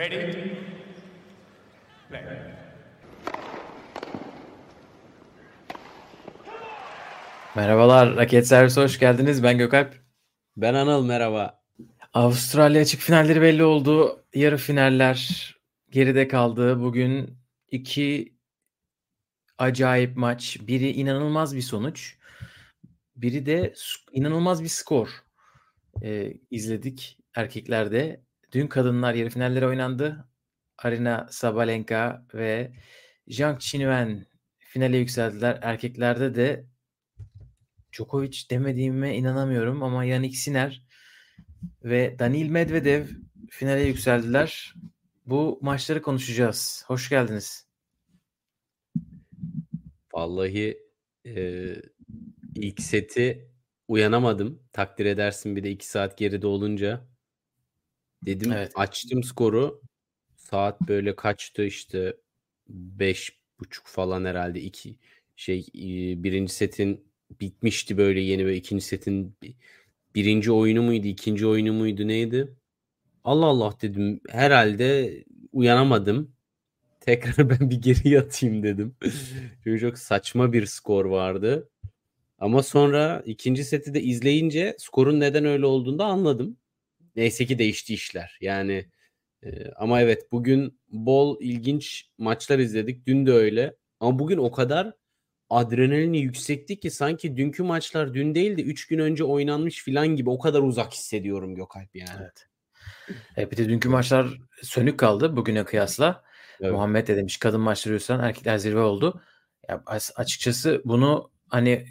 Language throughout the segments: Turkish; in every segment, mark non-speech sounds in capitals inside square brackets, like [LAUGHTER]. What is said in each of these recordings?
Ready? Play. Merhabalar, Raket Servisi hoş geldiniz. Ben Gökalp. Ben Anıl merhaba. Avustralya açık finalleri belli oldu. Yarı finaller geride kaldı. Bugün iki acayip maç. Biri inanılmaz bir sonuç. Biri de s- inanılmaz bir skor. Ee, izledik erkeklerde. Dün kadınlar yarı finallere oynandı. Arina Sabalenka ve Zhang Qinwen finale yükseldiler. Erkeklerde de Djokovic demediğime inanamıyorum ama Yannick Sinner ve Danil Medvedev finale yükseldiler. Bu maçları konuşacağız. Hoş geldiniz. Vallahi e, ilk seti uyanamadım. Takdir edersin bir de 2 saat geride olunca. Dedim Evet. açtım skoru. Saat böyle kaçtı işte beş buçuk falan herhalde iki şey birinci setin bitmişti böyle yeni ve ikinci setin bi- birinci oyunu muydu ikinci oyunu muydu neydi? Allah Allah dedim herhalde uyanamadım. Tekrar [LAUGHS] ben bir geri yatayım dedim. [LAUGHS] Çünkü çok saçma bir skor vardı. Ama sonra ikinci seti de izleyince skorun neden öyle olduğunu da anladım. Neyse ki değişti işler. Yani e, ama evet bugün bol ilginç maçlar izledik. Dün de öyle. Ama bugün o kadar adrenalini yüksekti ki sanki dünkü maçlar dün değil de 3 gün önce oynanmış filan gibi o kadar uzak hissediyorum Gökalp yani. Evet. E, bir de dünkü maçlar sönük kaldı bugüne kıyasla. Evet. Muhammed de demiş kadın maçları yüzünden erkekler zirve oldu. Ya, as- açıkçası bunu hani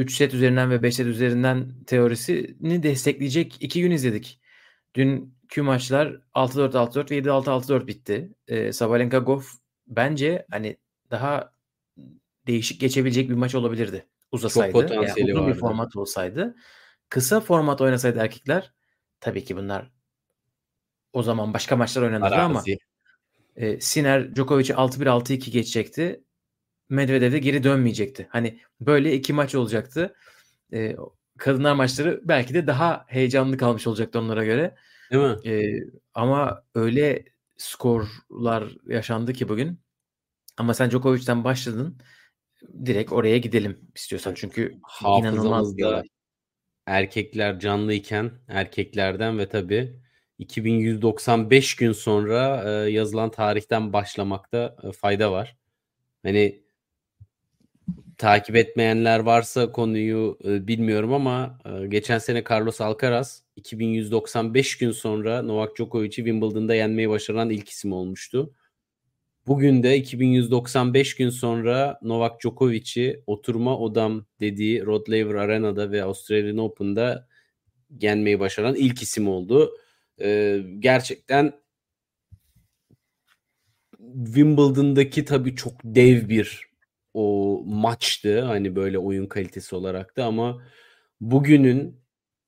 3 set üzerinden ve 5 set üzerinden teorisini destekleyecek iki gün izledik. Dünkü maçlar 6-4 6-4 ve 7-6 6-4 bitti. Ee, Sabalenka Goff bence hani daha değişik geçebilecek bir maç olabilirdi. Uzasaydı. Yani potansiyeli uzun bir vardı. format olsaydı. Kısa format oynasaydı erkekler tabii ki bunlar o zaman başka maçlar oynanırdı ama e, Sinner Djokovic'i 6-1 6-2 geçecekti. Medvedev de geri dönmeyecekti. Hani böyle iki maç olacaktı. E, kadınlar maçları belki de daha heyecanlı kalmış olacaktı onlara göre. Değil mi? E, ama öyle skorlar yaşandı ki bugün. Ama sen Djokovic'ten başladın. Direkt oraya gidelim istiyorsan. Çünkü inanılmaz bir olay. erkekler canlıyken erkeklerden ve tabii 2195 gün sonra e, yazılan tarihten başlamakta e, fayda var. Hani takip etmeyenler varsa konuyu e, bilmiyorum ama e, geçen sene Carlos Alcaraz 2195 gün sonra Novak Djokovic'i Wimbledon'da yenmeyi başaran ilk isim olmuştu. Bugün de 2195 gün sonra Novak Djokovic'i oturma odam dediği Rod Laver Arena'da ve Australian Open'da yenmeyi başaran ilk isim oldu. Ee, gerçekten Wimbledon'daki tabii çok dev bir o maçtı. Hani böyle oyun kalitesi olarak da ama bugünün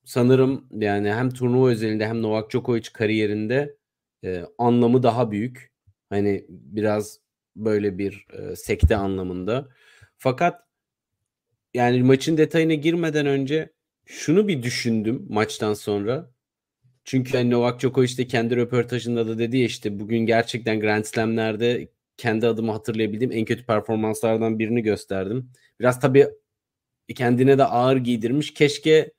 sanırım yani hem turnuva özelinde hem Novak Djokovic kariyerinde e, anlamı daha büyük. Hani biraz böyle bir e, sekte anlamında. Fakat yani maçın detayına girmeden önce şunu bir düşündüm maçtan sonra. Çünkü hani Novak Djokovic de kendi röportajında da dedi ya işte bugün gerçekten Grand Slam'lerde kendi adımı hatırlayabildiğim en kötü performanslardan birini gösterdim. Biraz tabii kendine de ağır giydirmiş. Keşke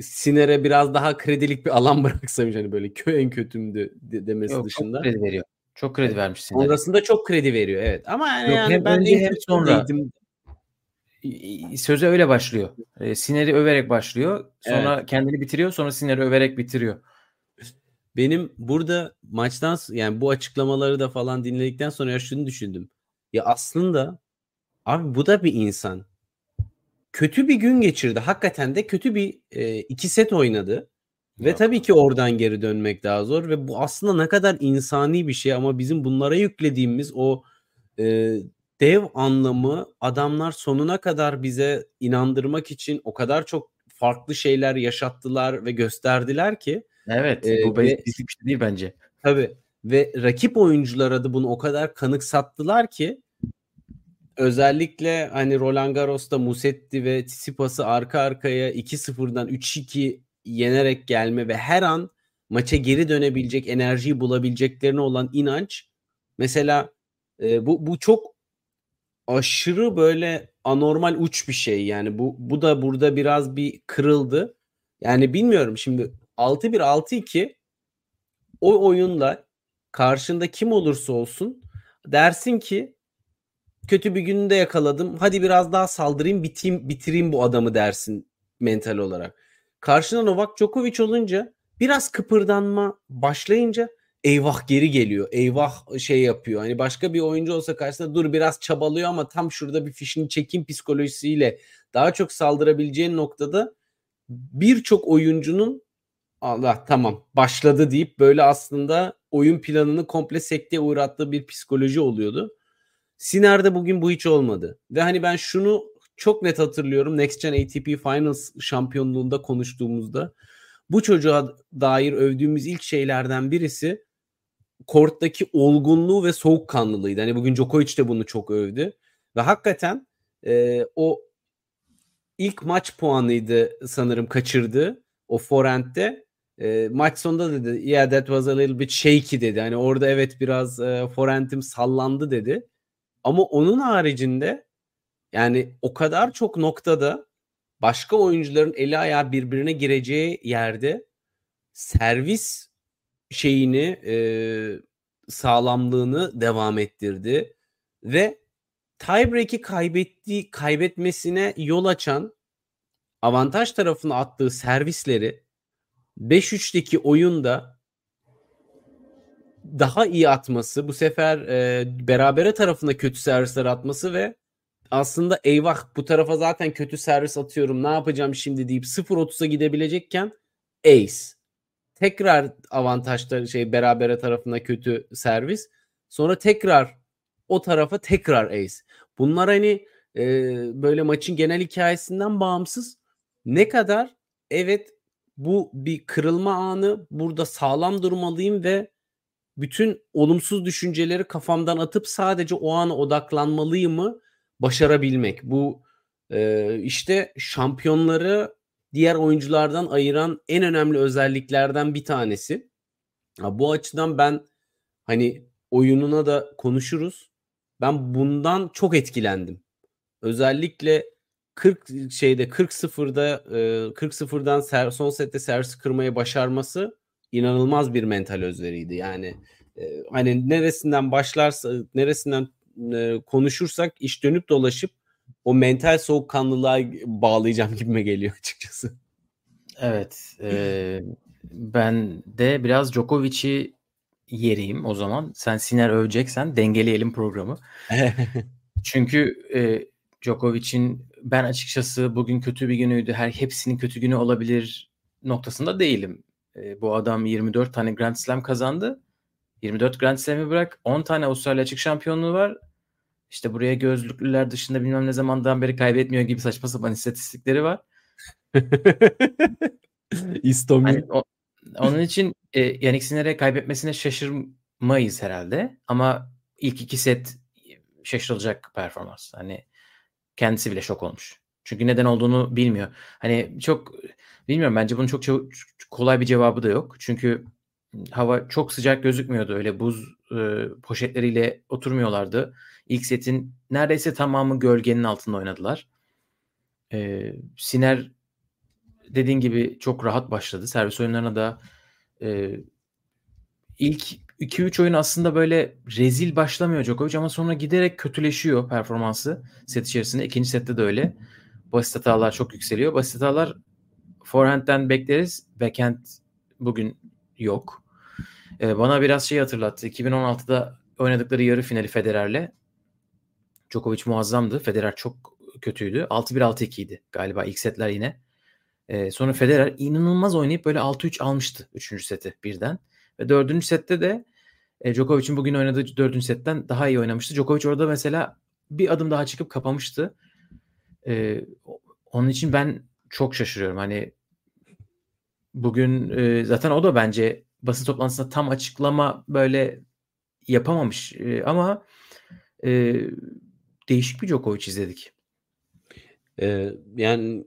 Siner'e biraz daha kredilik bir alan [LAUGHS] bıraksaymış hani böyle köy en kötümdü de- demesi Yok, dışında. çok kredi veriyor. Çok kredi vermiş Sinner'e. Sonrasında çok kredi veriyor evet. Ama yani, Yok, yani hem ben önce en hem sonra. kötündeydim. Söze öyle başlıyor. E, Sinner'i överek başlıyor. Sonra kendini bitiriyor. Sonra Sinner'i överek bitiriyor. Benim burada maçtan yani bu açıklamaları da falan dinledikten sonra ya şunu düşündüm. Ya aslında abi bu da bir insan. Kötü bir gün geçirdi. Hakikaten de kötü bir e, iki set oynadı. Ve Yok. tabii ki oradan geri dönmek daha zor ve bu aslında ne kadar insani bir şey ama bizim bunlara yüklediğimiz o e, dev anlamı adamlar sonuna kadar bize inandırmak için o kadar çok farklı şeyler yaşattılar ve gösterdiler ki Evet. Ee, bu ve- bir şey değil bence. Tabii. Ve rakip oyunculara da bunu o kadar kanıksattılar ki özellikle hani Roland Garros'ta Musetti ve Tsitsipas'ı arka arkaya 2-0'dan 3-2 yenerek gelme ve her an maça geri dönebilecek enerjiyi bulabileceklerine olan inanç mesela e, bu bu çok aşırı böyle anormal uç bir şey yani bu bu da burada biraz bir kırıldı. Yani bilmiyorum şimdi 6-1 6-2 o oyunla karşında kim olursa olsun dersin ki kötü bir gününde yakaladım. Hadi biraz daha saldırayım, biteyim, bitireyim bu adamı dersin mental olarak. Karşına Novak Djokovic olunca biraz kıpırdanma başlayınca eyvah geri geliyor. Eyvah şey yapıyor. Hani başka bir oyuncu olsa karşısında dur biraz çabalıyor ama tam şurada bir fişini çekeyim psikolojisiyle daha çok saldırabileceğin noktada birçok oyuncunun Allah tamam başladı deyip böyle aslında oyun planını komple sekteye uğrattığı bir psikoloji oluyordu. Siner'de bugün bu hiç olmadı. Ve hani ben şunu çok net hatırlıyorum Next Gen ATP Finals şampiyonluğunda konuştuğumuzda bu çocuğa dair övdüğümüz ilk şeylerden birisi korttaki olgunluğu ve soğukkanlılığıydı. Hani bugün Djokovic de bunu çok övdü. Ve hakikaten e, o ilk maç puanıydı sanırım kaçırdı o forehand'de. E, maç sonunda dedi yeah that was a little bit shaky dedi. Hani orada evet biraz e, forehand'im sallandı dedi. Ama onun haricinde yani o kadar çok noktada başka oyuncuların eli ayağı birbirine gireceği yerde servis şeyini e, sağlamlığını devam ettirdi ve tiebreak'i kaybettiği kaybetmesine yol açan avantaj tarafına attığı servisleri 5-3'teki oyunda daha iyi atması, bu sefer e, berabere tarafına kötü servisler atması ve aslında eyvah bu tarafa zaten kötü servis atıyorum ne yapacağım şimdi deyip 0-30'a gidebilecekken ace. Tekrar avantajda şey berabere tarafına kötü servis. Sonra tekrar o tarafa tekrar ace. Bunlar hani e, böyle maçın genel hikayesinden bağımsız ne kadar evet bu bir kırılma anı burada sağlam durmalıyım ve bütün olumsuz düşünceleri kafamdan atıp sadece o ana odaklanmalıyım mı başarabilmek. Bu e, işte şampiyonları diğer oyunculardan ayıran en önemli özelliklerden bir tanesi. Ya bu açıdan ben hani oyununa da konuşuruz. Ben bundan çok etkilendim. Özellikle 40 şeyde 40 sıfırda 40 sıfırdan ser, son sette servis kırmayı başarması inanılmaz bir mental özveriydi. Yani hani neresinden başlarsa neresinden konuşursak iş dönüp dolaşıp o mental soğukkanlılığa bağlayacağım gibime geliyor açıkçası. Evet. E, ben de biraz Djokovic'i yeriyim o zaman. Sen Siner öveceksen dengeleyelim programı. [LAUGHS] Çünkü e, Djokovic'in ben açıkçası bugün kötü bir günüydü. Her hepsinin kötü günü olabilir noktasında değilim. E, bu adam 24 tane Grand Slam kazandı. 24 Grand Slam'i bırak 10 tane Avustralya açık şampiyonluğu var. İşte buraya gözlüklüler dışında bilmem ne zamandan beri kaybetmiyor gibi saçma sapan istatistikleri var. [LAUGHS] İstomi. Hani o, onun için e, Yannick Sinner'e kaybetmesine şaşırmayız herhalde. Ama ilk iki set şaşırılacak performans. Hani kendisi bile şok olmuş. Çünkü neden olduğunu bilmiyor. Hani çok bilmiyorum bence bunun çok, çok kolay bir cevabı da yok. Çünkü hava çok sıcak gözükmüyordu. Öyle buz e, poşetleriyle oturmuyorlardı. İlk setin neredeyse tamamı gölgenin altında oynadılar. E, Siner dediğin gibi çok rahat başladı. Servis oyunlarına da e, ilk 2-3 oyun aslında böyle rezil başlamıyor Djokovic ama sonra giderek kötüleşiyor performansı set içerisinde. İkinci sette de öyle. Basit hatalar çok yükseliyor. Basit hatalar forehand'den bekleriz. Backhand bugün yok. Ee, bana biraz şey hatırlattı. 2016'da oynadıkları yarı finali Federer'le. Djokovic muazzamdı. Federer çok kötüydü. 6-1-6-2 idi galiba ilk setler yine. Ee, sonra Federer inanılmaz oynayıp böyle 6-3 almıştı 3. seti birden. Ve 4. sette de e, Djokovic'in bugün oynadığı 4. setten daha iyi oynamıştı. Djokovic orada mesela bir adım daha çıkıp kapamıştı. Ee, onun için ben çok şaşırıyorum. Hani bugün e, zaten o da bence basın toplantısında tam açıklama böyle yapamamış e, ama e, değişik bir Djokovic izledik. Ee, yani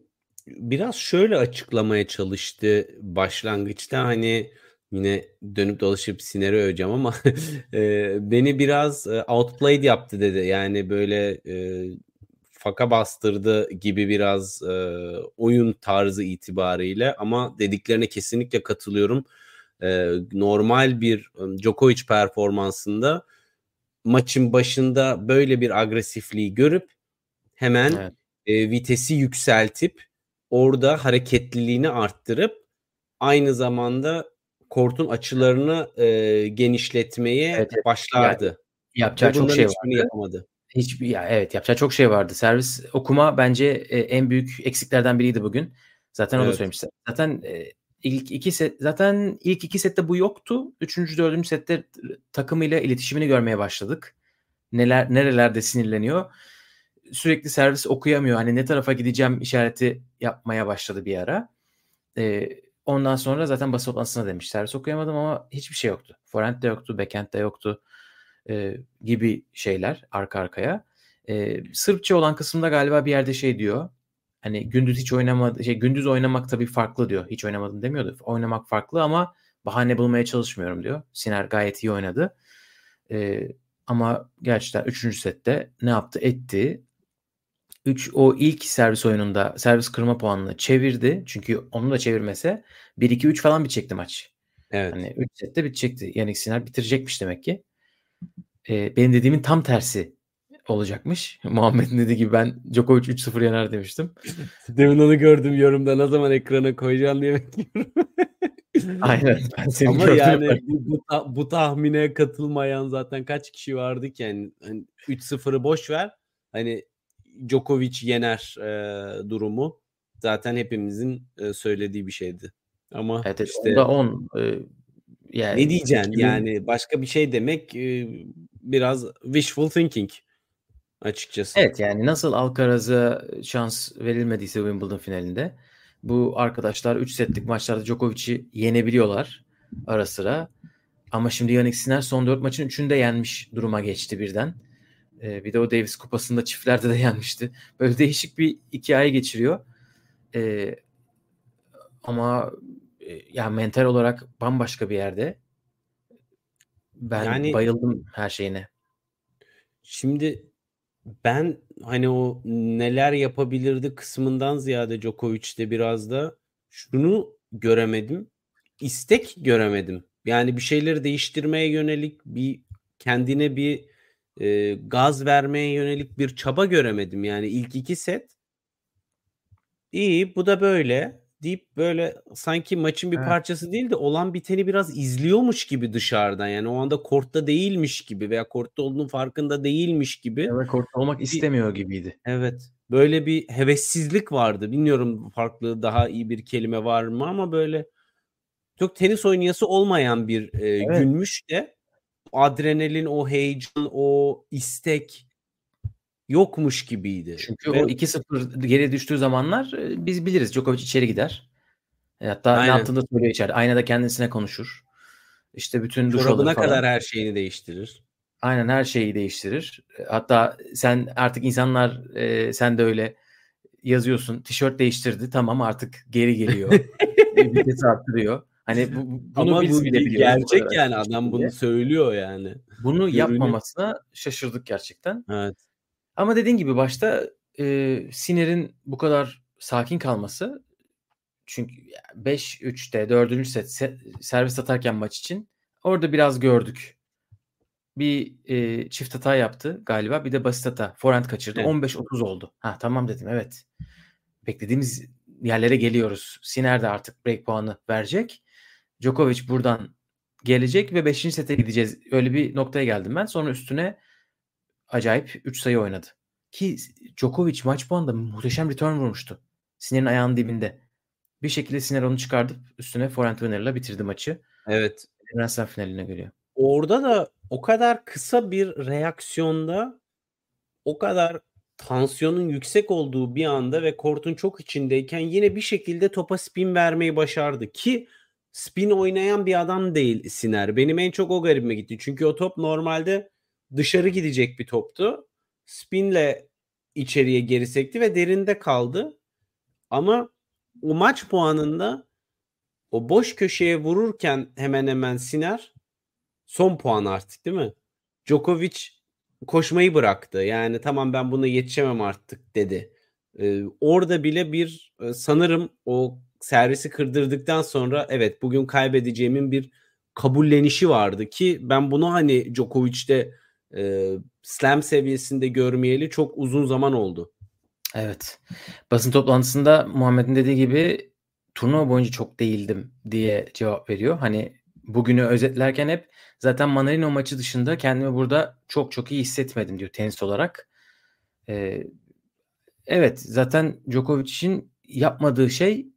biraz şöyle açıklamaya çalıştı başlangıçta hani Yine dönüp dolaşıp Sinner'i öveceğim ama [LAUGHS] e, beni biraz e, outplayed yaptı dedi. Yani böyle e, faka bastırdı gibi biraz e, oyun tarzı itibariyle ama dediklerine kesinlikle katılıyorum. E, normal bir Djokovic performansında maçın başında böyle bir agresifliği görüp hemen evet. e, vitesi yükseltip orada hareketliliğini arttırıp aynı zamanda kortun açılarını e, genişletmeye evet, evet. başlardı. Yani, yapacağı çok şey vardı. yapamadı. Hiçbir ya evet yapacağı çok şey vardı. Servis okuma bence e, en büyük eksiklerden biriydi bugün. Zaten evet. o da söylemişti. Zaten e, ilk iki set zaten ilk iki sette bu yoktu. Üçüncü, dördüncü sette takımıyla iletişimini görmeye başladık. Neler nerelerde sinirleniyor. Sürekli servis okuyamıyor. Hani ne tarafa gideceğim işareti yapmaya başladı bir ara. E, ondan sonra zaten basın toplantısına demiş. Servis okuyamadım ama hiçbir şey yoktu. Forehand de yoktu, backhand de yoktu e, gibi şeyler arka arkaya. E, Sırpça olan kısımda galiba bir yerde şey diyor. Hani gündüz hiç oynamadı, şey gündüz oynamak tabii farklı diyor. Hiç oynamadım demiyordu. Oynamak farklı ama bahane bulmaya çalışmıyorum diyor. Siner gayet iyi oynadı. E, ama gerçekten 3. sette ne yaptı? Etti. 3 o ilk servis oyununda servis kırma puanını çevirdi. Çünkü onu da çevirmese 1-2-3 falan bitecekti maç. Evet. Hani 3 sette bitecekti. Yani Siner bitirecekmiş demek ki e, benim dediğimin tam tersi olacakmış. [LAUGHS] Muhammed'in dediği gibi ben Djokovic 3-0 yener demiştim. [LAUGHS] Demin onu gördüm yorumda ne zaman ekrana koyacağım diye bekliyorum. [LAUGHS] Aynen. Ben seni Ama yani bu, bu, bu tahmine katılmayan zaten kaç kişi vardı ki yani hani 3-0'ı boş ver. Hani Djokovic yener e, durumu zaten hepimizin e, söylediği bir şeydi. Ama evet, işte 10 e, yani ne diyeceksin 2000... yani başka bir şey demek e, biraz wishful thinking açıkçası. Evet yani nasıl Alcaraz'a şans verilmediyse Wimbledon finalinde bu arkadaşlar 3 setlik maçlarda Djokovic'i yenebiliyorlar ara sıra. Ama şimdi Yannick Sinner son 4 maçın 3'ünde yenmiş duruma geçti birden. Ee, bir de o Davis kupasında çiftlerde de [LAUGHS] yenmişti. Böyle değişik bir iki ay geçiriyor. Ee, ama e, yani mental olarak bambaşka bir yerde. Ben yani, bayıldım her şeyine. Şimdi ben hani o neler yapabilirdi kısmından ziyade Djokovic'te biraz da şunu göremedim. İstek göremedim. Yani bir şeyleri değiştirmeye yönelik bir kendine bir e, gaz vermeye yönelik bir çaba göremedim. Yani ilk iki set iyi bu da böyle deyip böyle sanki maçın bir evet. parçası değil de olan biteni biraz izliyormuş gibi dışarıdan. Yani o anda kortta değilmiş gibi veya kortta olduğunun farkında değilmiş gibi. Evet kortta olmak istemiyor gibiydi. Evet. Böyle bir hevessizlik vardı. Bilmiyorum farklı daha iyi bir kelime var mı ama böyle çok tenis oynayası olmayan bir e, evet. günmüş de adrenalin, o heyecan, o istek yokmuş gibiydi. Çünkü Ve... o 2-0 geri düştüğü zamanlar e, biz biliriz. Djokovic içeri gider. E, hatta Aynen. ne yaptığını söylüyor içeride. Aynada kendisine konuşur. İşte bütün duş Çorabına kadar her şeyini değiştirir. Aynen her şeyi değiştirir. E, hatta sen artık insanlar e, sen de öyle yazıyorsun. Tişört değiştirdi. Tamam artık geri geliyor. [LAUGHS] Vitesi arttırıyor. Hani bu, bunu bu bile gerçek yani adam bunu söylüyor yani. Bunu Görünüyor. yapmamasına şaşırdık gerçekten. Evet. Ama dediğin gibi başta e, Siner'in bu kadar sakin kalması çünkü 5-3'te 4. set, set servis atarken maç için orada biraz gördük. Bir e, çift hata yaptı galiba. Bir de basit hata. Forehand kaçırdı. Evet. 15-30 oldu. Ha tamam dedim evet. Beklediğimiz yerlere geliyoruz. Siner de artık break puanı verecek. Djokovic buradan gelecek ve 5. sete gideceğiz. Öyle bir noktaya geldim ben. Sonra üstüne acayip 3 sayı oynadı. Ki Djokovic maç puanında muhteşem return vurmuştu. Sinir'in ayağının dibinde. Bir şekilde Sinir onu çıkardı. Üstüne forehand winner'la bitirdi maçı. Evet. Grand Slam finaline geliyor. Orada da o kadar kısa bir reaksiyonda o kadar tansiyonun yüksek olduğu bir anda ve kortun çok içindeyken yine bir şekilde topa spin vermeyi başardı ki spin oynayan bir adam değil Siner. Benim en çok o garibime gitti. Çünkü o top normalde dışarı gidecek bir toptu. Spinle içeriye geri sekti ve derinde kaldı. Ama o maç puanında o boş köşeye vururken hemen hemen Siner son puan artık değil mi? Djokovic koşmayı bıraktı. Yani tamam ben buna yetişemem artık dedi. Ee, orada bile bir e, sanırım o servisi kırdırdıktan sonra evet bugün kaybedeceğimin bir kabullenişi vardı ki ben bunu hani Djokovic'te e, slam seviyesinde görmeyeli çok uzun zaman oldu. Evet. Basın toplantısında Muhammed'in dediği gibi turnuva boyunca çok değildim diye cevap veriyor. Hani bugünü özetlerken hep zaten Manarino maçı dışında kendimi burada çok çok iyi hissetmedim diyor tenis olarak. Ee, evet zaten Djokovic'in yapmadığı şey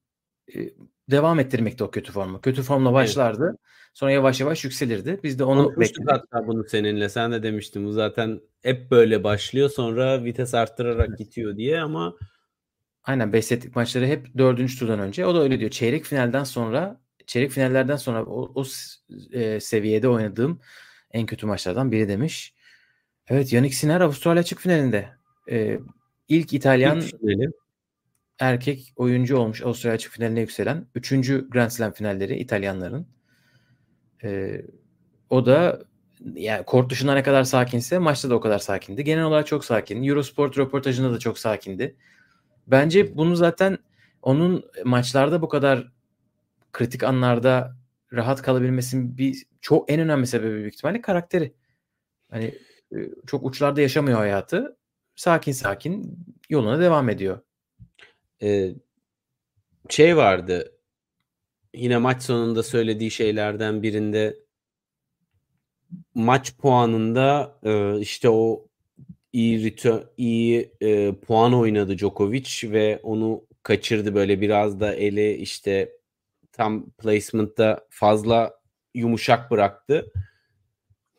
devam ettirmekte o kötü formu. Kötü formla başlardı. Evet. Sonra yavaş yavaş yükselirdi. Biz de onu bekledik. hatta bunu seninle. Sen de demiştin bu zaten hep böyle başlıyor sonra vites arttırarak evet. gidiyor diye ama Aynen 5 setlik maçları hep dördüncü turdan önce. O da öyle diyor. Çeyrek finalden sonra çeyrek finallerden sonra o, o e, seviyede oynadığım en kötü maçlardan biri demiş. Evet Yannick Sinner Avustralya açık finalinde. E, ilk İtalyan ilk erkek oyuncu olmuş Avustralya açık finaline yükselen. Üçüncü Grand Slam finalleri İtalyanların. E, o da yani kort dışında ne kadar sakinse maçta da o kadar sakindi. Genel olarak çok sakin. Eurosport röportajında da çok sakindi. Bence bunu zaten onun maçlarda bu kadar kritik anlarda rahat kalabilmesinin bir çok en önemli sebebi büyük ihtimalle karakteri. Hani e, çok uçlarda yaşamıyor hayatı. Sakin sakin yoluna devam ediyor. Ee, şey vardı. Yine maç sonunda söylediği şeylerden birinde maç puanında e, işte o iyi return, iyi e, puan oynadı Djokovic ve onu kaçırdı böyle biraz da eli işte tam placement'ta fazla yumuşak bıraktı.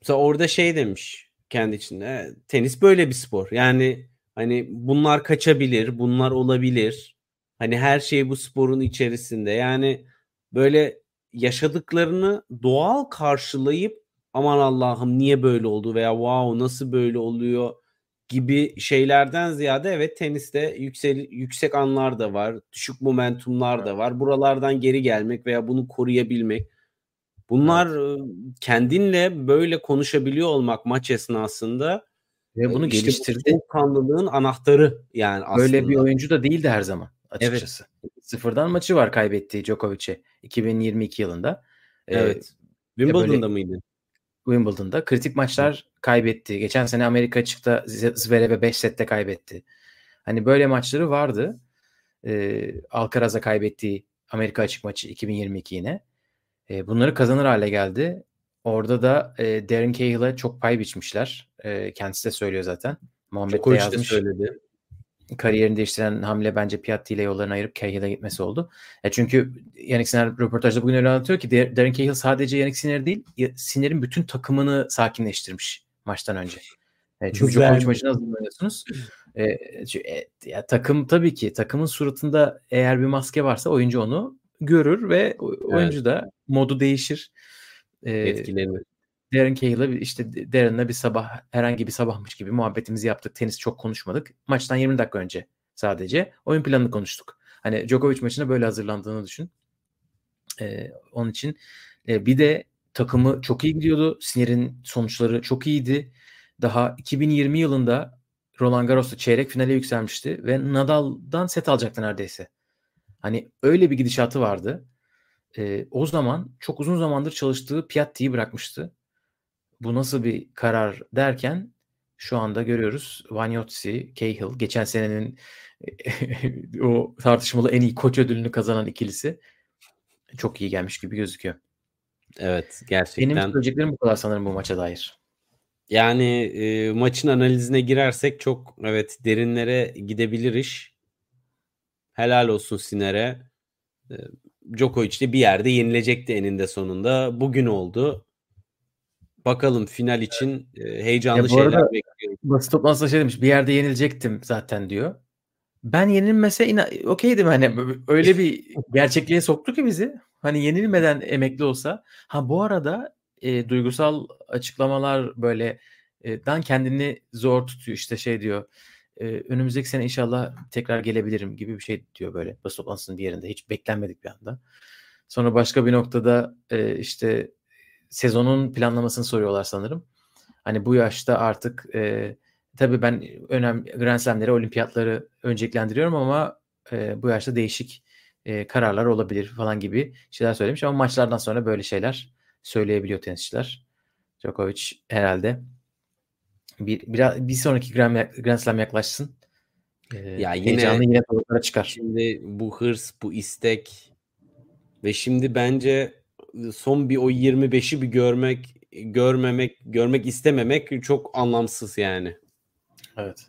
Mesela orada şey demiş kendi içinde tenis böyle bir spor. Yani hani bunlar kaçabilir, bunlar olabilir. Hani her şey bu sporun içerisinde. Yani böyle yaşadıklarını doğal karşılayıp aman Allah'ım niye böyle oldu veya wow nasıl böyle oluyor gibi şeylerden ziyade evet teniste yüksel, yüksek anlar da var, düşük momentumlar da var. Buralardan geri gelmek veya bunu koruyabilmek. Bunlar kendinle böyle konuşabiliyor olmak maç esnasında ve bunu işte geliştirdi. Bu kanlılığın anahtarı yani aslında. Böyle bir oyuncu da değildi her zaman açıkçası. Evet. Sıfırdan maçı var kaybettiği Djokovic'e 2022 yılında. Evet. Ee, Wimbledon'da böyle, mıydı? Wimbledon'da. Kritik maçlar kaybetti. Geçen sene Amerika açıkta Zverev'e 5 sette kaybetti. Hani böyle maçları vardı. Ee, Alcaraz'a kaybettiği Amerika açık maçı 2022 yine. Ee, bunları kazanır hale geldi. Orada da e, Darren Cahill'e çok pay biçmişler. E, kendisi de söylüyor zaten. Muhammed de yazmış. söyledi kariyerini değiştiren hamle bence Piatti ile yollarını ayırıp Cahill'e gitmesi oldu. E çünkü Yannick Sinner röportajda bugün öyle anlatıyor ki Darren Cahill sadece Yannick Sinner değil Sinner'in bütün takımını sakinleştirmiş maçtan önce. E çünkü Djokovic maçına hazırlanıyorsunuz. E, e, ya, takım tabii ki takımın suratında eğer bir maske varsa oyuncu onu görür ve oyuncu evet. da modu değişir. E, Etkilenir. Darren Cahill'la işte Darren'la bir sabah herhangi bir sabahmış gibi muhabbetimizi yaptık. Tenis çok konuşmadık. Maçtan 20 dakika önce sadece oyun planını konuştuk. Hani Djokovic maçına böyle hazırlandığını düşün. Ee, onun için e, bir de takımı çok iyi gidiyordu. Sinir'in sonuçları çok iyiydi. Daha 2020 yılında Roland Garros'ta çeyrek finale yükselmişti ve Nadal'dan set alacaktı neredeyse. Hani öyle bir gidişatı vardı. Ee, o zaman çok uzun zamandır çalıştığı Piatti'yi bırakmıştı bu nasıl bir karar derken şu anda görüyoruz Vanyotsi, Cahill geçen senenin [LAUGHS] o tartışmalı en iyi koç ödülünü kazanan ikilisi çok iyi gelmiş gibi gözüküyor. Evet gerçekten. Benim söyleyeceklerim bu kadar sanırım bu maça dair. Yani e, maçın analizine girersek çok evet derinlere gidebilir iş. Helal olsun Siner'e. E, Djokovic de bir yerde yenilecekti eninde sonunda. Bugün oldu. Bakalım final için e, heyecanlı ya şeyler bekliyorum. Basın toplantısında şey demiş bir yerde yenilecektim zaten diyor. Ben yenilmese ina- okeydim hani öyle bir [LAUGHS] gerçekliğe soktu ki bizi. Hani yenilmeden emekli olsa. Ha bu arada e, duygusal açıklamalar böyle e, dan kendini zor tutuyor işte şey diyor. E, önümüzdeki sene inşallah tekrar gelebilirim gibi bir şey diyor böyle basın toplantısının bir yerinde. Hiç beklenmedik bir anda. Sonra başka bir noktada e, işte sezonun planlamasını soruyorlar sanırım. Hani bu yaşta artık e, tabii ben önemli Grand Slam'leri, olimpiyatları önceliklendiriyorum ama e, bu yaşta değişik e, kararlar olabilir falan gibi şeyler söylemiş ama maçlardan sonra böyle şeyler söyleyebiliyor tenisçiler. Djokovic herhalde bir biraz bir sonraki Grand, Grand Slam yaklaşsın. Ee, ya yine heyecanlı yine doğrulara çıkar. Şimdi bu hırs, bu istek ve şimdi bence son bir o 25'i bir görmek, görmemek, görmek istememek çok anlamsız yani. Evet.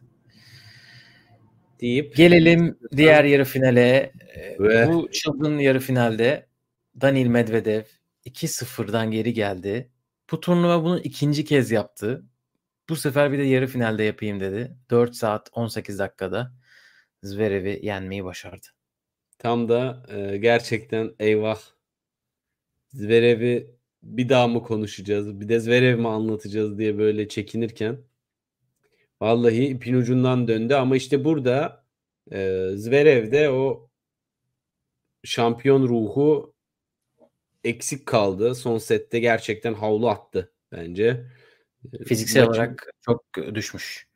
Deyip gelelim diğer yarı finale. Ve... Bu çılgın yarı finalde Danil Medvedev 2-0'dan geri geldi. Bu turnuva bunu ikinci kez yaptı. Bu sefer bir de yarı finalde yapayım dedi. 4 saat 18 dakikada Zverev'i yenmeyi başardı. Tam da e, gerçekten eyvah Zverev'i bir daha mı konuşacağız? Bir de Zverev mi anlatacağız diye böyle çekinirken vallahi ipin ucundan döndü ama işte burada e, Zverev'de o şampiyon ruhu eksik kaldı. Son sette gerçekten havlu attı bence. Fiziksel Maçın... olarak çok düşmüş.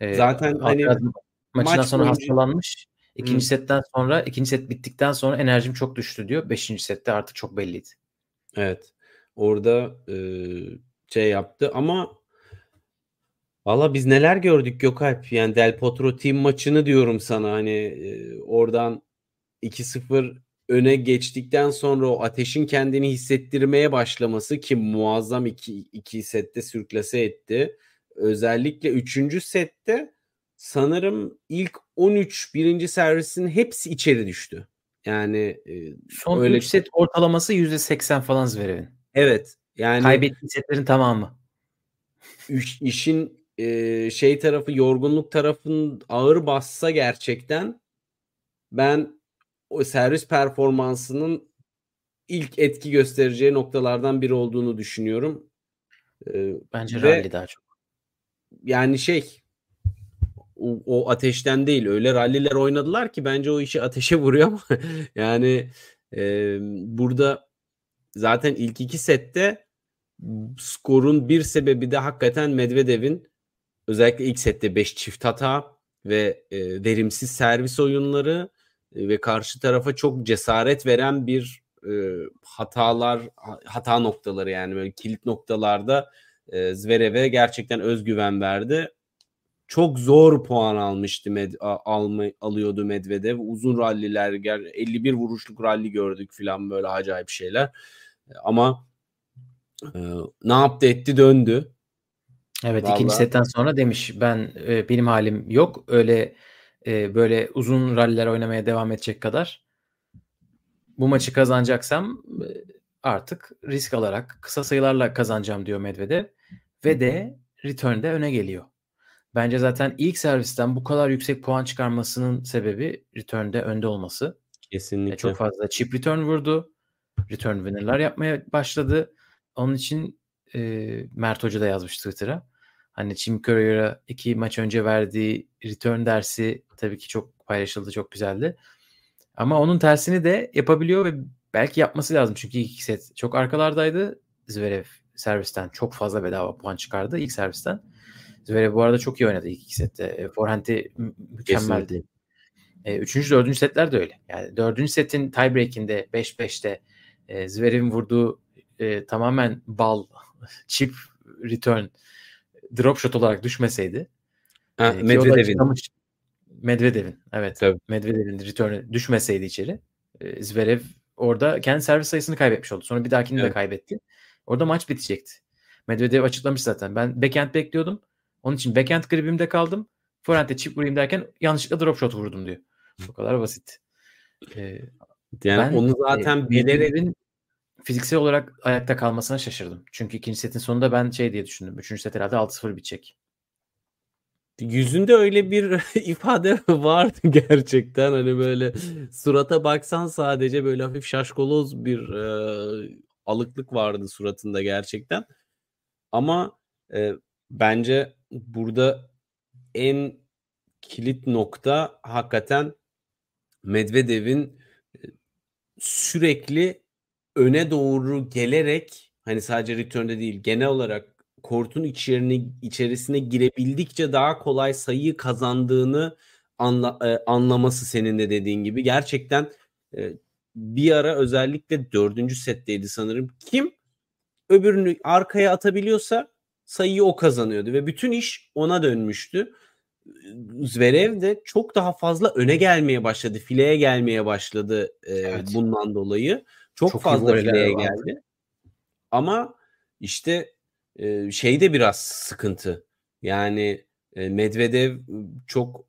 Ee, Zaten hani maçından maç sonra boyunca... hastalanmış. İkinci hmm. setten sonra ikinci set bittikten sonra enerjim çok düştü diyor. Beşinci sette artık çok belliydi. Evet. Orada e, şey yaptı ama Valla biz neler gördük Gökalp. Yani Del Potro team maçını diyorum sana. Hani e, oradan 2-0 öne geçtikten sonra o ateşin kendini hissettirmeye başlaması ki muazzam iki, iki sette sürklase etti. Özellikle üçüncü sette sanırım ilk 13 birinci servisin hepsi içeri düştü. Yani e, son öyle 3 set ortalaması %80 falan Zverev'in. Evet. Yani kaybettiği setlerin tamamı. İş, işin e, şey tarafı yorgunluk tarafın ağır bassa gerçekten ben o servis performansının ilk etki göstereceği noktalardan biri olduğunu düşünüyorum. Ee, Bence Ve, rally daha çok. Yani şey o, o ateşten değil öyle ralliler oynadılar ki bence o işi ateşe [LAUGHS] vuruyor ama yani e, burada zaten ilk iki sette skorun bir sebebi de hakikaten Medvedev'in özellikle ilk sette 5 çift hata ve e, verimsiz servis oyunları ve karşı tarafa çok cesaret veren bir e, hatalar hata noktaları yani böyle kilit noktalarda e, Zverev'e gerçekten özgüven verdi. Çok zor puan almıştı med, alma, alıyordu Medvedev. Uzun ralliler 51 vuruşluk ralli gördük filan böyle acayip şeyler. Ama e, ne yaptı etti döndü. Evet Vallahi... ikinci setten sonra demiş ben e, benim halim yok öyle e, böyle uzun ralliler oynamaya devam edecek kadar bu maçı kazanacaksam e, artık risk alarak kısa sayılarla kazanacağım diyor Medvedev ve de return'de öne geliyor. Bence zaten ilk servisten bu kadar yüksek puan çıkarmasının sebebi return'de önde olması. Kesinlikle. E, çok fazla chip return vurdu. Return winner'lar yapmaya başladı. Onun için e, Mert Hoca da yazmış Twitter'a. Hani Jim Courier'a iki maç önce verdiği return dersi tabii ki çok paylaşıldı, çok güzeldi. Ama onun tersini de yapabiliyor ve belki yapması lazım. Çünkü ilk set çok arkalardaydı. Zverev servisten çok fazla bedava puan çıkardı ilk servisten. Zverev bu arada çok iyi oynadı ilk iki sette. E, forehand'i mükemmeldi. Kesinlikle. E, üçüncü, dördüncü setler de öyle. Yani dördüncü setin tiebreak'inde 5-5'te e, Zverev'in vurduğu e, tamamen bal, [LAUGHS] chip return drop shot olarak düşmeseydi ha, e, Medvedev'in Medvedev'in evet. Tabii. Medvedev'in return'ü düşmeseydi içeri e, Zverev orada kendi servis sayısını kaybetmiş oldu. Sonra bir dahakini evet. de kaybetti. Orada maç bitecekti. Medvedev açıklamış zaten. Ben backhand bekliyordum. Onun için backhand gribimde kaldım. Forehand'e chip vurayım derken yanlışlıkla drop shot vurdum diyor. Bu kadar basit. Ee, yani ben, onu zaten e, bilerek fiziksel olarak ayakta kalmasına şaşırdım. Çünkü ikinci setin sonunda ben şey diye düşündüm. Üçüncü set herhalde 6-0 bitecek. Yüzünde öyle bir [LAUGHS] ifade vardı [LAUGHS] gerçekten. Hani böyle surata baksan sadece böyle hafif şaşkoloz bir e, alıklık vardı suratında gerçekten. Ama e, bence burada en kilit nokta hakikaten Medvedev'in sürekli öne doğru gelerek hani sadece return'de değil genel olarak kortun içerini içerisine girebildikçe daha kolay sayı kazandığını anla, e, anlaması senin de dediğin gibi. Gerçekten e, bir ara özellikle dördüncü setteydi sanırım. Kim öbürünü arkaya atabiliyorsa sayıyı o kazanıyordu ve bütün iş ona dönmüştü. Zverev de çok daha fazla öne gelmeye başladı. Fileye gelmeye başladı e, evet. bundan dolayı. Çok, çok fazla fileye geldi. Ama işte e, şey de biraz sıkıntı. Yani e, Medvedev çok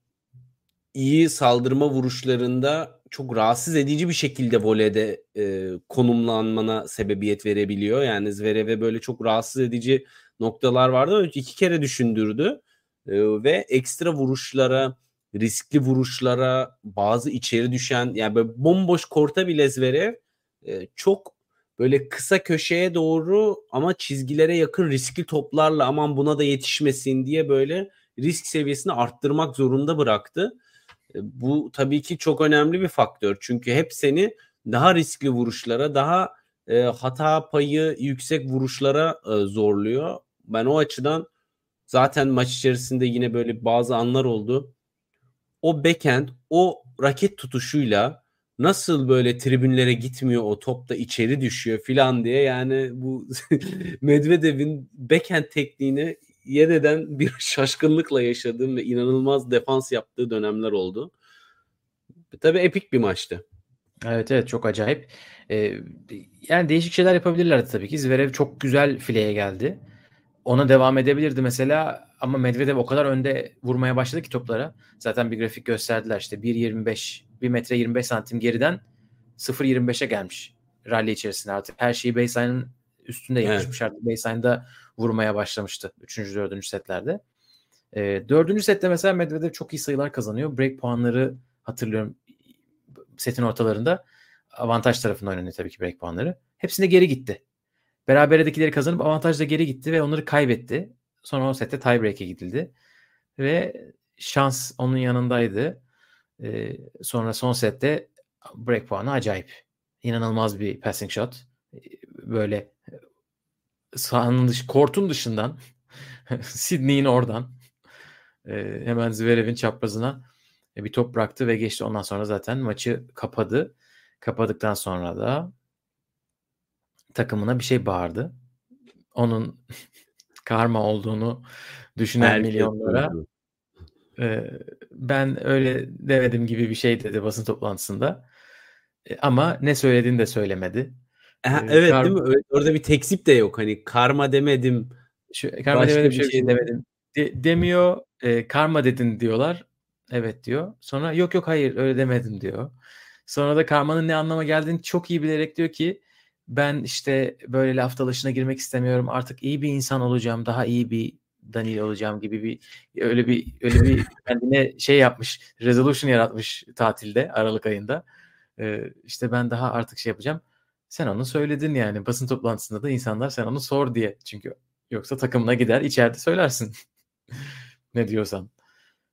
iyi saldırma vuruşlarında çok rahatsız edici bir şekilde voleyde e, konumlanmana sebebiyet verebiliyor. Yani Zverev'e böyle çok rahatsız edici noktalar vardı. iki kere düşündürdü e, ve ekstra vuruşlara, riskli vuruşlara, bazı içeri düşen yani böyle bomboş korta bile Zverev çok böyle kısa köşeye doğru ama çizgilere yakın riskli toplarla aman buna da yetişmesin diye böyle risk seviyesini arttırmak zorunda bıraktı. Bu tabii ki çok önemli bir faktör. Çünkü hep seni daha riskli vuruşlara, daha e, hata payı yüksek vuruşlara e, zorluyor. Ben o açıdan zaten maç içerisinde yine böyle bazı anlar oldu. O backhand, o raket tutuşuyla nasıl böyle tribünlere gitmiyor o top da içeri düşüyor filan diye yani bu [LAUGHS] Medvedev'in backhand tekniğini yer eden bir [LAUGHS] şaşkınlıkla yaşadığım ve inanılmaz defans yaptığı dönemler oldu. Tabii epik bir maçtı. Evet evet çok acayip. Ee, yani değişik şeyler yapabilirlerdi tabii ki. Zverev çok güzel fileye geldi. Ona devam edebilirdi mesela ama Medvedev o kadar önde vurmaya başladı ki toplara. Zaten bir grafik gösterdiler işte 1.25 1 metre 25 santim geriden 0.25'e gelmiş rally içerisinde artık. Her şeyi baseline'ın üstünde yapışmış evet. artık baseline'da vurmaya başlamıştı 3. 4. setlerde. E, 4. sette mesela Medvedev çok iyi sayılar kazanıyor. Break puanları hatırlıyorum setin ortalarında avantaj tarafında oynanıyor tabii ki break puanları. Hepsinde geri gitti. Beraberedekileri kazanıp avantajla geri gitti ve onları kaybetti. Sonra o sette tiebreak'e gidildi. Ve şans onun yanındaydı. Ee, sonra son sette break puanı acayip. İnanılmaz bir passing shot. Böyle sahanın dış, kortun dışından [LAUGHS] Sydney'in oradan e, hemen Zverev'in çaprazına e, bir top bıraktı ve geçti. Ondan sonra zaten maçı kapadı. Kapadıktan sonra da takımına bir şey bağırdı. Onun [LAUGHS] karma olduğunu düşünen Herkes milyonlara e, ben öyle demedim gibi bir şey dedi basın toplantısında. E, ama ne söylediğini de söylemedi. Ha, evet Kar- değil mi? orada bir tekzip de yok. Hani karma demedim. Şu, karma demedim bir şey, şey demedim. De, demiyor. E, karma dedin diyorlar. Evet diyor. Sonra yok yok hayır öyle demedim diyor. Sonra da karmanın ne anlama geldiğini çok iyi bilerek diyor ki ben işte böyle laf dalaşına girmek istemiyorum. Artık iyi bir insan olacağım. Daha iyi bir Daniel olacağım gibi bir öyle bir öyle bir kendine şey yapmış. Resolution yaratmış tatilde Aralık ayında. Ee, işte ben daha artık şey yapacağım. Sen onu söyledin yani basın toplantısında da insanlar sen onu sor diye. Çünkü yoksa takımına gider içeride söylersin. [LAUGHS] ne diyorsan.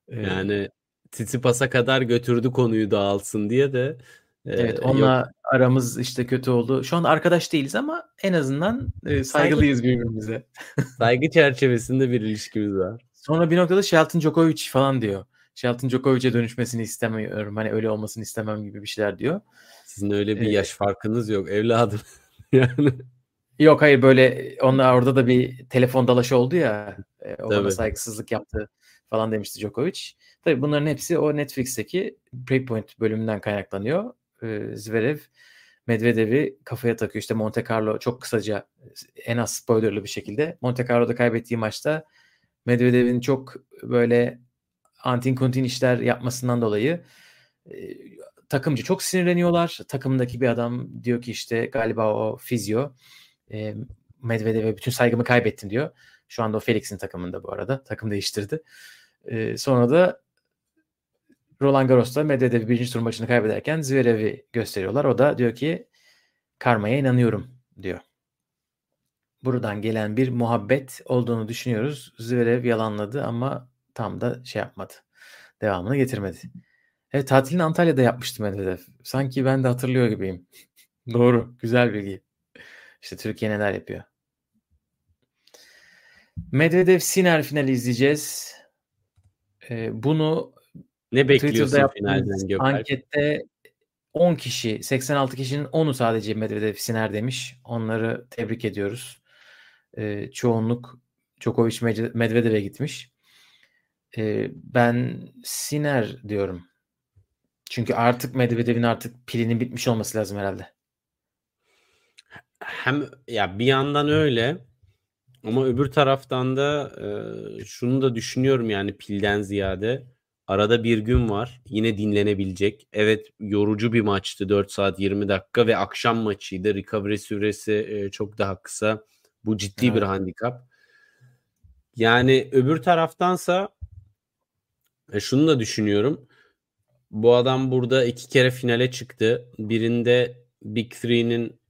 Ee, yani Tsitsipas'a kadar götürdü konuyu dağılsın diye de Evet onunla yok. aramız işte kötü oldu. Şu an arkadaş değiliz ama en azından e, saygılıyız Saygı, birbirimize. [LAUGHS] Saygı çerçevesinde bir ilişkimiz var. Sonra bir noktada Shelton Djokovic falan diyor. Shelton Djokovic'e dönüşmesini istemiyorum. Hani öyle olmasını istemem gibi bir şeyler diyor. Sizin öyle bir ee, yaş farkınız yok evladım. [LAUGHS] yani. Yok hayır böyle onlar orada da bir telefon dalaşı oldu ya. O bana saygısızlık yaptı falan demişti Djokovic. Tabii bunların hepsi o Netflix'teki Breakpoint bölümünden kaynaklanıyor. Ee, Zverev Medvedev'i kafaya takıyor. İşte Monte Carlo çok kısaca en az spoilerlı bir şekilde Monte Carlo'da kaybettiği maçta Medvedev'in çok böyle antin kuntin işler yapmasından dolayı e, takımcı çok sinirleniyorlar. Takımdaki bir adam diyor ki işte galiba o fizyo e, Medvedev'e bütün saygımı kaybettin diyor. Şu anda o Felix'in takımında bu arada. Takım değiştirdi. E, sonra da Roland Garros'ta Medvedev birinci tur maçını kaybederken Zverev'i gösteriyorlar. O da diyor ki karmaya inanıyorum diyor. Buradan gelen bir muhabbet olduğunu düşünüyoruz. Zverev yalanladı ama tam da şey yapmadı. Devamını getirmedi. Evet tatilini Antalya'da yapmıştı Medvedev. Sanki ben de hatırlıyor gibiyim. [LAUGHS] Doğru. Güzel bilgi. İşte Türkiye neler yapıyor. Medvedev Siner finali izleyeceğiz. Ee, bunu Ne bekliyorsun finalden Gökalp? ankette 10 kişi, 86 kişinin 10'u sadece Medvedev Siner demiş. Onları tebrik ediyoruz. Ee, çoğunluk Djokovic Med- Medvedev'e gitmiş. Ee, ben Siner diyorum. Çünkü artık Medvedev'in artık pilinin bitmiş olması lazım herhalde. Hem ya bir yandan öyle ama öbür taraftan da e, şunu da düşünüyorum yani pilden ziyade arada bir gün var yine dinlenebilecek. Evet yorucu bir maçtı 4 saat 20 dakika ve akşam maçıydı. Recovery süresi e, çok daha kısa. Bu ciddi bir Evet. handikap. Yani öbür taraftansa e, şunu da düşünüyorum. Bu adam burada iki kere finale çıktı. Birinde Big Three'nin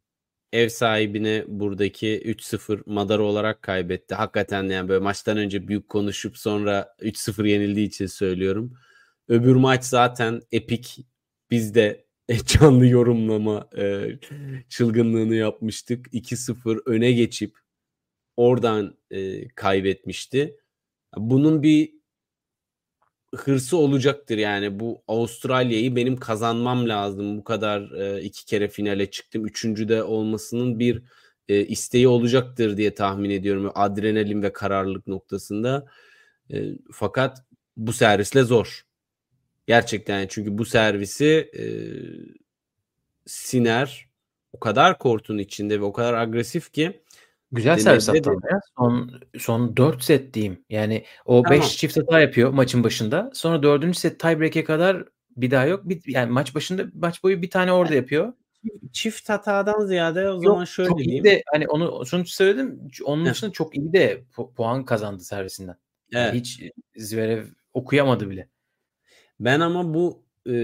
ev sahibine buradaki 3-0 Madara olarak kaybetti. Hakikaten yani böyle maçtan önce büyük konuşup sonra 3-0 yenildiği için söylüyorum. Öbür maç zaten epik. Biz de [LAUGHS] canlı yorumlama e, çılgınlığını yapmıştık. 2-0 öne geçip oradan e, kaybetmişti. Bunun bir hırsı olacaktır yani bu Avustralya'yı benim kazanmam lazım. Bu kadar e, iki kere finale çıktım. Üçüncü de olmasının bir e, isteği olacaktır diye tahmin ediyorum. Adrenalin ve kararlılık noktasında. E, fakat bu servisle zor. Gerçekten çünkü bu servisi e, Siner o kadar kortun içinde ve o kadar agresif ki Güzel servis attı ya. Son, son 4 set diyeyim. Yani o 5 Tamam. çift hata yapıyor maçın başında. Sonra 4. set tiebreak'e kadar bir daha yok. Bir, yani maç başında maç boyu bir tane orada yapıyor. çift hatadan ziyade o zaman Yok, şöyle çok iyi diyeyim. de hani onu sonuç söyledim. Onun dışında çok iyi de pu- puan kazandı servisinden. Yani Evet. hiç Zverev okuyamadı bile. Ben ama bu e,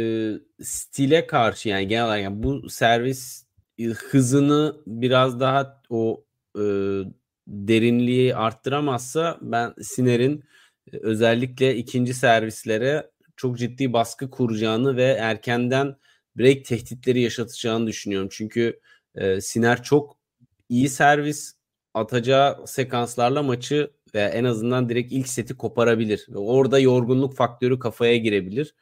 stile karşı yani genel olarak yani bu servis hızını biraz daha o e, derinliği arttıramazsa ben Siner'in e, özellikle ikinci servislere çok ciddi baskı kuracağını ve erkenden break tehditleri yaşatacağını düşünüyorum. Çünkü e, Siner çok iyi servis atacağı sekanslarla maçı ve en azından direkt ilk seti koparabilir. Ve Orada yorgunluk faktörü kafaya girebilir.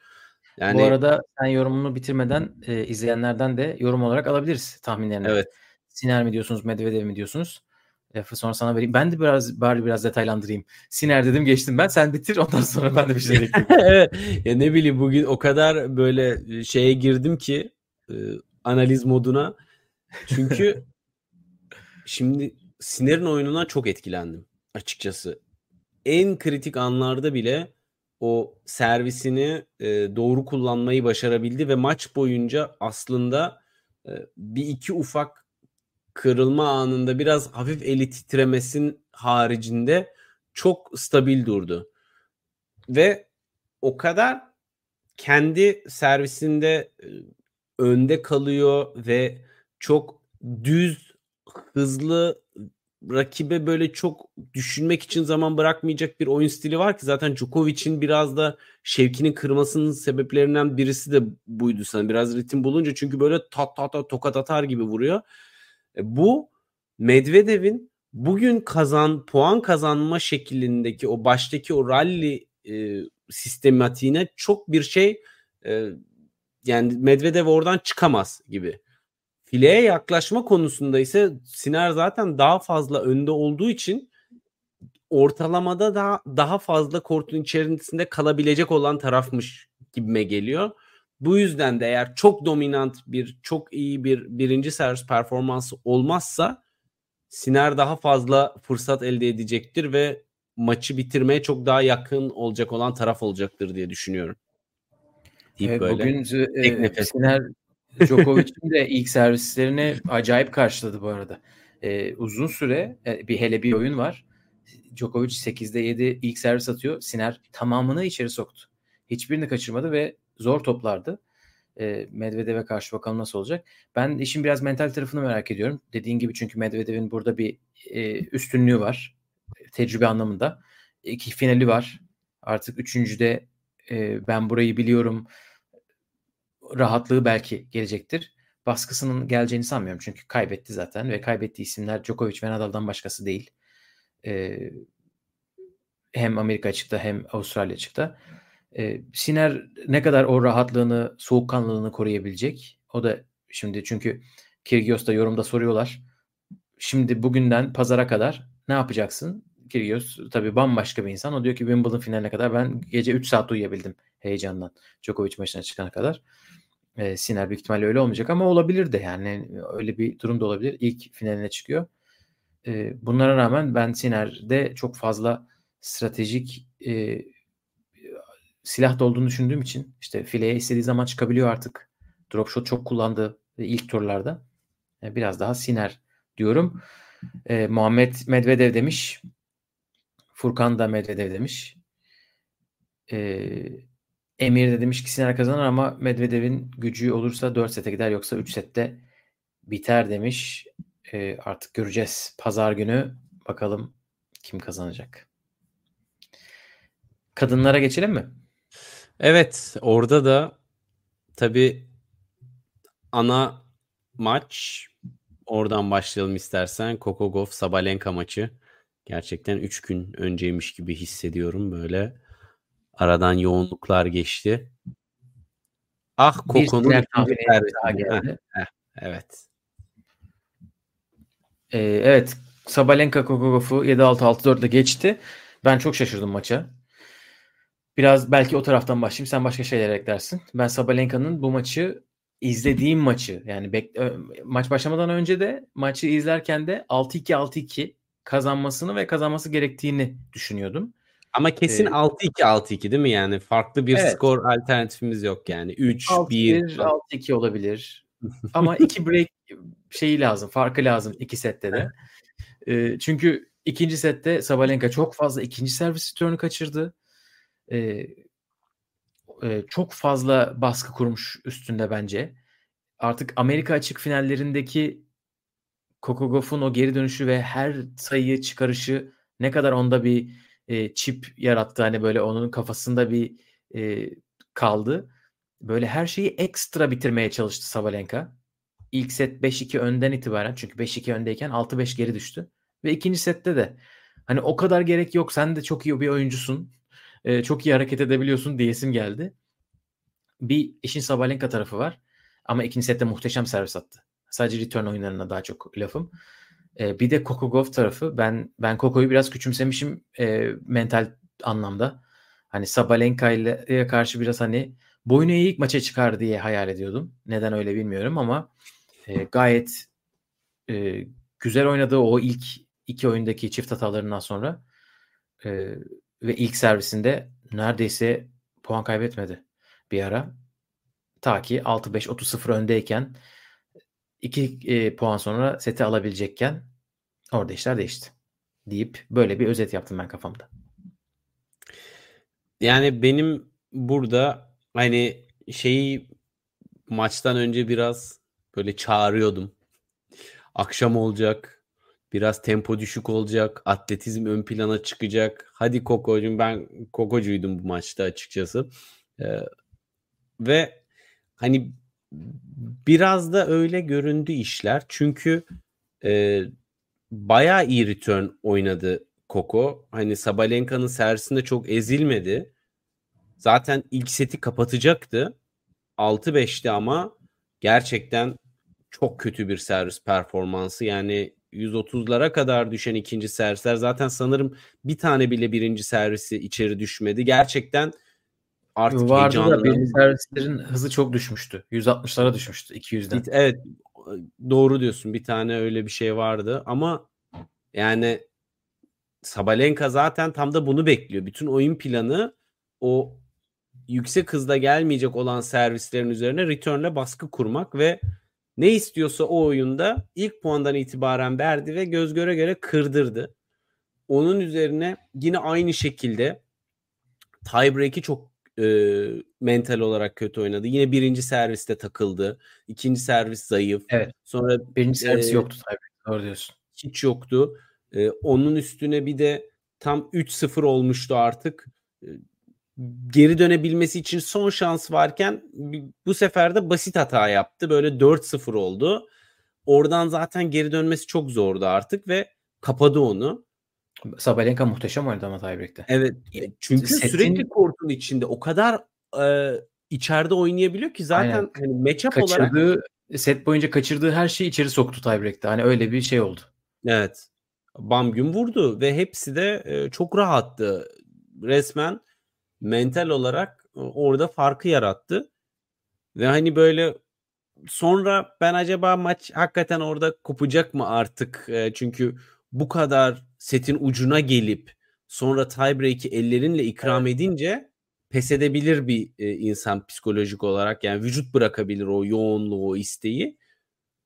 Yani Bu arada sen yorumunu bitirmeden e, izleyenlerden de yorum olarak alabiliriz tahminlerini. evet. Siner mi diyorsunuz, Medvedev mi diyorsunuz? Lafı sonra sana vereyim. Ben de biraz bari biraz detaylandırayım. Siner dedim geçtim ben. Sen bitir ondan sonra ben de bir şey ekleyeyim. [LAUGHS] evet. Ya ne bileyim bugün o kadar böyle şeye girdim ki e, analiz moduna. Çünkü [LAUGHS] şimdi Siner'in oyununa çok etkilendim açıkçası. En kritik anlarda bile o servisini e, doğru kullanmayı başarabildi ve maç boyunca aslında e, bir iki ufak kırılma anında biraz hafif eli titremesin haricinde çok stabil durdu. Ve o kadar kendi servisinde e, önde kalıyor ve çok düz, hızlı rakibe böyle çok düşünmek için zaman bırakmayacak bir oyun stili var ki zaten Djokovic'in biraz da şevkinin kırmasının sebeplerinden birisi de buydu sanırım. Biraz ritim bulunca çünkü böyle tat tat tat tokat atar gibi vuruyor. E, bu Medvedev'in bugün kazan puan kazanma şeklindeki o baştaki o rally e, sistematiğine çok bir şey e, yani Medvedev oradan çıkamaz gibi. Fileye yaklaşma konusunda ise Siner zaten daha fazla önde olduğu için ortalamada daha daha fazla kortun içerisinde kalabilecek olan tarafmış gibime geliyor. Bu yüzden de eğer çok dominant bir, çok iyi bir birinci servis performansı olmazsa Siner daha fazla fırsat elde edecektir ve maçı bitirmeye çok daha yakın olacak olan taraf olacaktır diye düşünüyorum. Deyip Evet, böyle. bugün e. Siner Djokovic'in de ilk servislerini acayip karşıladı bu arada. E, uzun süre e, bir hele bir oyun var. Djokovic 8'de 7 ilk servis atıyor. Siner tamamını içeri soktu. Hiçbirini kaçırmadı ve zor toplardı. E, Medvedev'e karşı bakalım nasıl olacak. Ben işin biraz mental tarafını merak ediyorum. Dediğin gibi çünkü Medvedev'in burada bir e, üstünlüğü var. Tecrübe anlamında. İki finali var. Artık üçüncüde e, ben burayı biliyorum rahatlığı belki gelecektir. baskısının geleceğini sanmıyorum. Çünkü kaybetti zaten ve kaybettiği isimler Djokovic ve Nadal'dan başkası değil. E, hem Amerika açıkta hem Avustralya açıkta. E, Siner ne kadar o rahatlığını, soğukkanlılığını koruyabilecek? O da şimdi çünkü Kyrgios'ta yorumda soruyorlar. Şimdi bugünden pazara kadar ne yapacaksın? Kyrgios tabii bambaşka bir insan. O diyor ki Wimbledon finaline kadar ben gece 3 saat uyuyabildim heyecandan. Djokovic maçına çıkana kadar. E, Siner büyük ihtimalle öyle olmayacak ama olabilir de yani öyle bir durum da olabilir. İlk finaline çıkıyor. E, bunlara rağmen ben Siner'de çok fazla stratejik e, silah da olduğunu düşündüğüm için işte fileye istediği zaman çıkabiliyor artık. Drop shot çok kullandı ilk turlarda. E, biraz daha Siner diyorum. E, Muhammed Medvedev demiş. Furkan da Medvedev demiş. E, Emir de demiş ki Siner kazanır ama Medvedev'in gücü olursa 4 sete gider yoksa 3 sette biter demiş. E, artık göreceğiz. Pazar günü bakalım kim kazanacak. Kadınlara geçelim mi? Evet orada da tabii ana maç oradan başlayalım istersen. Gauff Sabalenka maçı. Gerçekten 3 gün önceymiş gibi hissediyorum böyle. Aradan yoğunluklar geçti. Ah Coco'nun evet. Ee, evet. Sabalenka Coco Gauff'u 7-6-6-4'le geçti. Ben çok şaşırdım maça. Biraz belki o taraftan başlayayım. Sen başka şeyler eklersin. Ben Sabalenka'nın bu maçı izlediğim maçı yani bek- maç başlamadan önce de maçı izlerken de 6-2 6-2 kazanmasını ve kazanması gerektiğini düşünüyordum. Ama kesin ee, 6-2 6-2 değil mi yani? Farklı bir evet. skor alternatifimiz yok yani. 3 1 6-2 olabilir. [LAUGHS] Ama iki break şeyi lazım, farkı lazım iki sette de. Ee, çünkü ikinci sette Sabalenka çok fazla ikinci servis turn'u kaçırdı e, e, çok fazla baskı kurmuş üstünde bence. Artık Amerika açık finallerindeki Coco Gauff'un o geri dönüşü ve her sayıyı çıkarışı ne kadar onda bir e, çip yarattı. Hani böyle onun kafasında bir e, kaldı. Böyle her şeyi ekstra bitirmeye çalıştı Sabalenka. İlk set 5-2 önden itibaren çünkü 5-2 öndeyken 6-5 geri düştü. Ve ikinci sette de hani o kadar gerek yok sen de çok iyi bir oyuncusun e, çok iyi hareket edebiliyorsun diyesim geldi. Bir işin Sabalenka tarafı var. Ama ikinci sette muhteşem servis attı. Sadece return oyunlarına daha çok lafım. E, bir de Gauff tarafı. Ben ben Coco'yu biraz küçümsemişim e, mental anlamda. Hani Sabalenka ile karşı biraz hani boyunu ilk maça çıkar diye hayal ediyordum. Neden öyle bilmiyorum ama e, gayet e, güzel oynadığı o ilk iki oyundaki çift hatalarından sonra e, ve ilk servisinde neredeyse puan kaybetmedi bir ara. Ta ki 6-5 30-0 öndeyken 2 e, puan sonra seti alabilecekken orada işler değişti. Deyip böyle bir özet yaptım ben kafamda. Yani benim burada hani şeyi maçtan önce biraz böyle çağırıyordum. Akşam olacak Biraz tempo düşük olacak. Atletizm ön plana çıkacak. Hadi Koko'cum ben Koko'cuydum bu maçta açıkçası. Ee, ve hani biraz da öyle göründü işler. Çünkü e, bayağı iyi return oynadı Koko. Hani Sabalenka'nın servisinde çok ezilmedi. Zaten ilk seti kapatacaktı. 6-5'ti ama gerçekten çok kötü bir servis performansı. Yani 130'lara kadar düşen ikinci servisler zaten sanırım bir tane bile birinci servisi içeri düşmedi. Gerçekten artık Vardı heyecanlı. da birinci servislerin hızı çok düşmüştü. 160'lara düşmüştü 200'den. Evet doğru diyorsun. Bir tane öyle bir şey vardı ama yani Sabalenka zaten tam da bunu bekliyor. Bütün oyun planı o yüksek hızda gelmeyecek olan servislerin üzerine return'le baskı kurmak ve ne istiyorsa o oyunda ilk puandan itibaren verdi ve göz göre göre kırdırdı. Onun üzerine yine aynı şekilde tiebreak'i çok e, mental olarak kötü oynadı. Yine birinci serviste takıldı. İkinci servis zayıf. Evet. Sonra birinci servis e, yoktu tiebreak. Doğru diyorsun. Hiç yoktu. E, onun üstüne bir de tam 3-0 olmuştu artık. Geri dönebilmesi için son şans varken bu sefer de basit hata yaptı. Böyle 4-0 oldu. Oradan zaten geri dönmesi çok zordu artık ve kapadı onu. Sabalenka muhteşem oynadı ama tiebreak'te. Evet. Çünkü Setin... sürekli kortun içinde o kadar e, içeride oynayabiliyor ki zaten Aynen. hani matchup kaçırdığı, olarak set boyunca kaçırdığı her şeyi içeri soktu tiebreak'te. Hani öyle bir şey oldu. Evet. Bam gün vurdu ve hepsi de e, çok rahattı. Resmen mental olarak orada farkı yarattı. Ve hani böyle sonra ben acaba maç hakikaten orada kopacak mı artık? E, çünkü bu kadar setin ucuna gelip sonra tiebreak'i ellerinle ikram edince pes edebilir bir e, insan psikolojik olarak. Yani vücut bırakabilir o yoğunluğu, o isteği.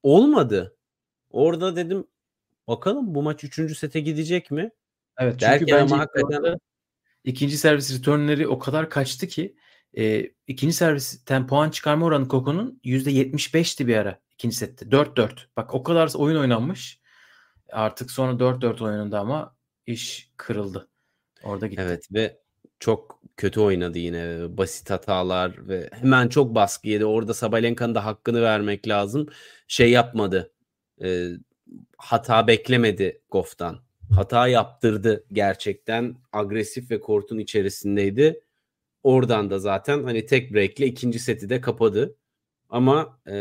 Olmadı. Orada dedim bakalım bu maç 3. sete gidecek mi? Evet çünkü Derken bence ama hakikaten ikinci servis returnleri o kadar kaçtı ki e, ikinci servisten puan çıkarma oranı Koko'nun %75'ti bir ara ikinci sette. 4-4. Bak o kadar oyun oynanmış. Artık sonra 4-4 oyununda ama iş kırıldı. Orada gitti. Evet ve çok kötü oynadı yine. Basit hatalar ve hemen çok baskı yedi. Orada Sabalenka'nın da hakkını vermek lazım. Şey yapmadı. E, hata beklemedi Goff'tan. Hata yaptırdı gerçekten. Agresif ve kortun içerisindeydi. Oradan da zaten hani tek break'le ikinci seti de kapadı. Ama e,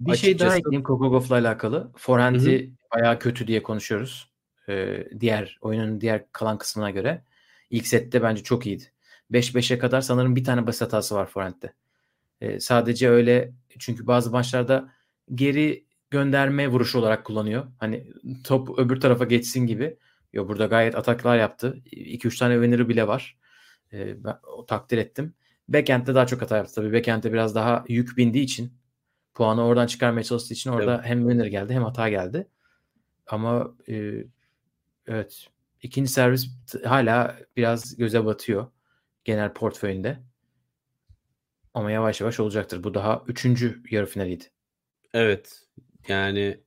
bir açıkçası... şey daha ekleyeyim Kokogof'la alakalı. Forehand'i bayağı kötü diye konuşuyoruz. Ee, diğer oyunun diğer kalan kısmına göre. İlk sette bence çok iyiydi. 5-5'e kadar sanırım bir tane basit hatası var forehand'de. Ee, sadece öyle çünkü bazı maçlarda geri gönderme vuruşu olarak kullanıyor. Hani top öbür tarafa geçsin gibi. Yo burada gayet ataklar yaptı. 2-3 tane winner'ı bile var. Ee, ben o takdir ettim. Backend'de daha çok hata yaptı. Tabii backend'de biraz daha yük bindiği için puanı oradan çıkarmaya çalıştığı için orada evet. hem winner geldi hem hata geldi. Ama e, evet ikinci servis hala biraz göze batıyor genel portföyünde. Ama yavaş yavaş olacaktır. Bu daha üçüncü yarı finaliydi. Evet. Yani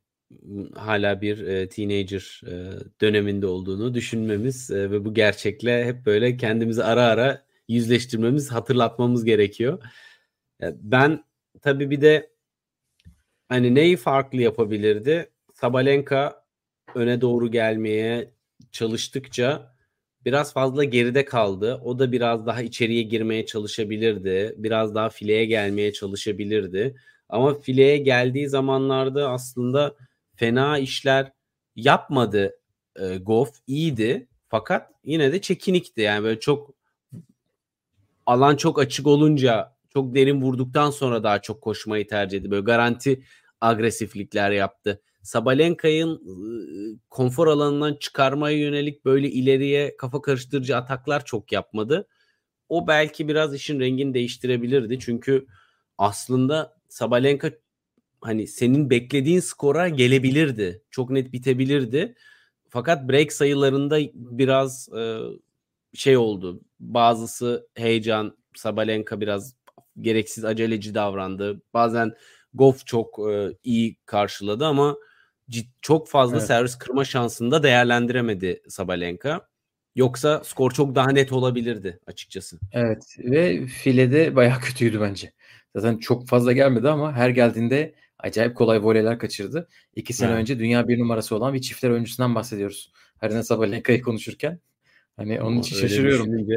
hala bir e, teenager e, döneminde olduğunu düşünmemiz e, ve bu gerçekle hep böyle kendimizi ara ara yüzleştirmemiz, hatırlatmamız gerekiyor. E, ben tabii bir de hani neyi farklı yapabilirdi? Sabalenka öne doğru gelmeye çalıştıkça biraz fazla geride kaldı. O da biraz daha içeriye girmeye çalışabilirdi. Biraz daha fileye gelmeye çalışabilirdi. Ama fileye geldiği zamanlarda aslında fena işler yapmadı e, Goff. iyiydi. Fakat yine de çekinikti. Yani böyle çok alan çok açık olunca çok derin vurduktan sonra daha çok koşmayı tercih etti. Böyle garanti agresiflikler yaptı. Sabalenka'nın konfor alanından çıkarmaya yönelik böyle ileriye kafa karıştırıcı ataklar çok yapmadı. O belki biraz işin rengini değiştirebilirdi. Çünkü aslında Sabalenka hani senin beklediğin skora gelebilirdi. Çok net bitebilirdi. Fakat break sayılarında biraz e, şey oldu. Bazısı heyecan, Sabalenka biraz gereksiz aceleci davrandı. Bazen Goff çok e, iyi karşıladı ama cid, çok fazla evet. servis kırma şansını da değerlendiremedi Sabalenka. Yoksa skor çok daha net olabilirdi açıkçası. Evet ve filede bayağı [LAUGHS] kötüydü bence. Zaten çok fazla gelmedi ama her geldiğinde acayip kolay voleyler kaçırdı. İki sene evet. önce dünya bir numarası olan bir çiftler oyuncusundan bahsediyoruz. Harina Sabalenka'yı konuşurken. Hani onun için şaşırıyorum.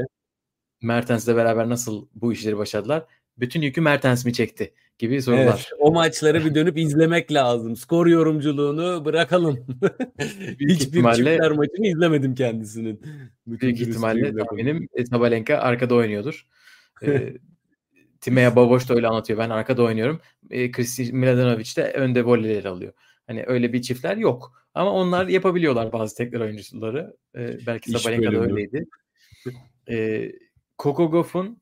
Mertens'le beraber nasıl bu işleri başardılar? Bütün yükü Mertens mi çekti? gibi sorular. Evet, o maçları bir dönüp izlemek lazım. Skor yorumculuğunu bırakalım. [LAUGHS] Hiçbir ihtimalle, çiftler maçını izlemedim kendisinin. Bütün büyük ihtimalle tahminim Sabalenka arkada oynuyordur. [LAUGHS] e, Timea Baboş da öyle anlatıyor. Ben arkada oynuyorum. E, Kristi Miladinovic de önde voleyleri alıyor. Hani öyle bir çiftler yok. Ama onlar yapabiliyorlar bazı tekrar oyuncuları. E, belki Sabalenka da öyleydi. E, Coco Goff'un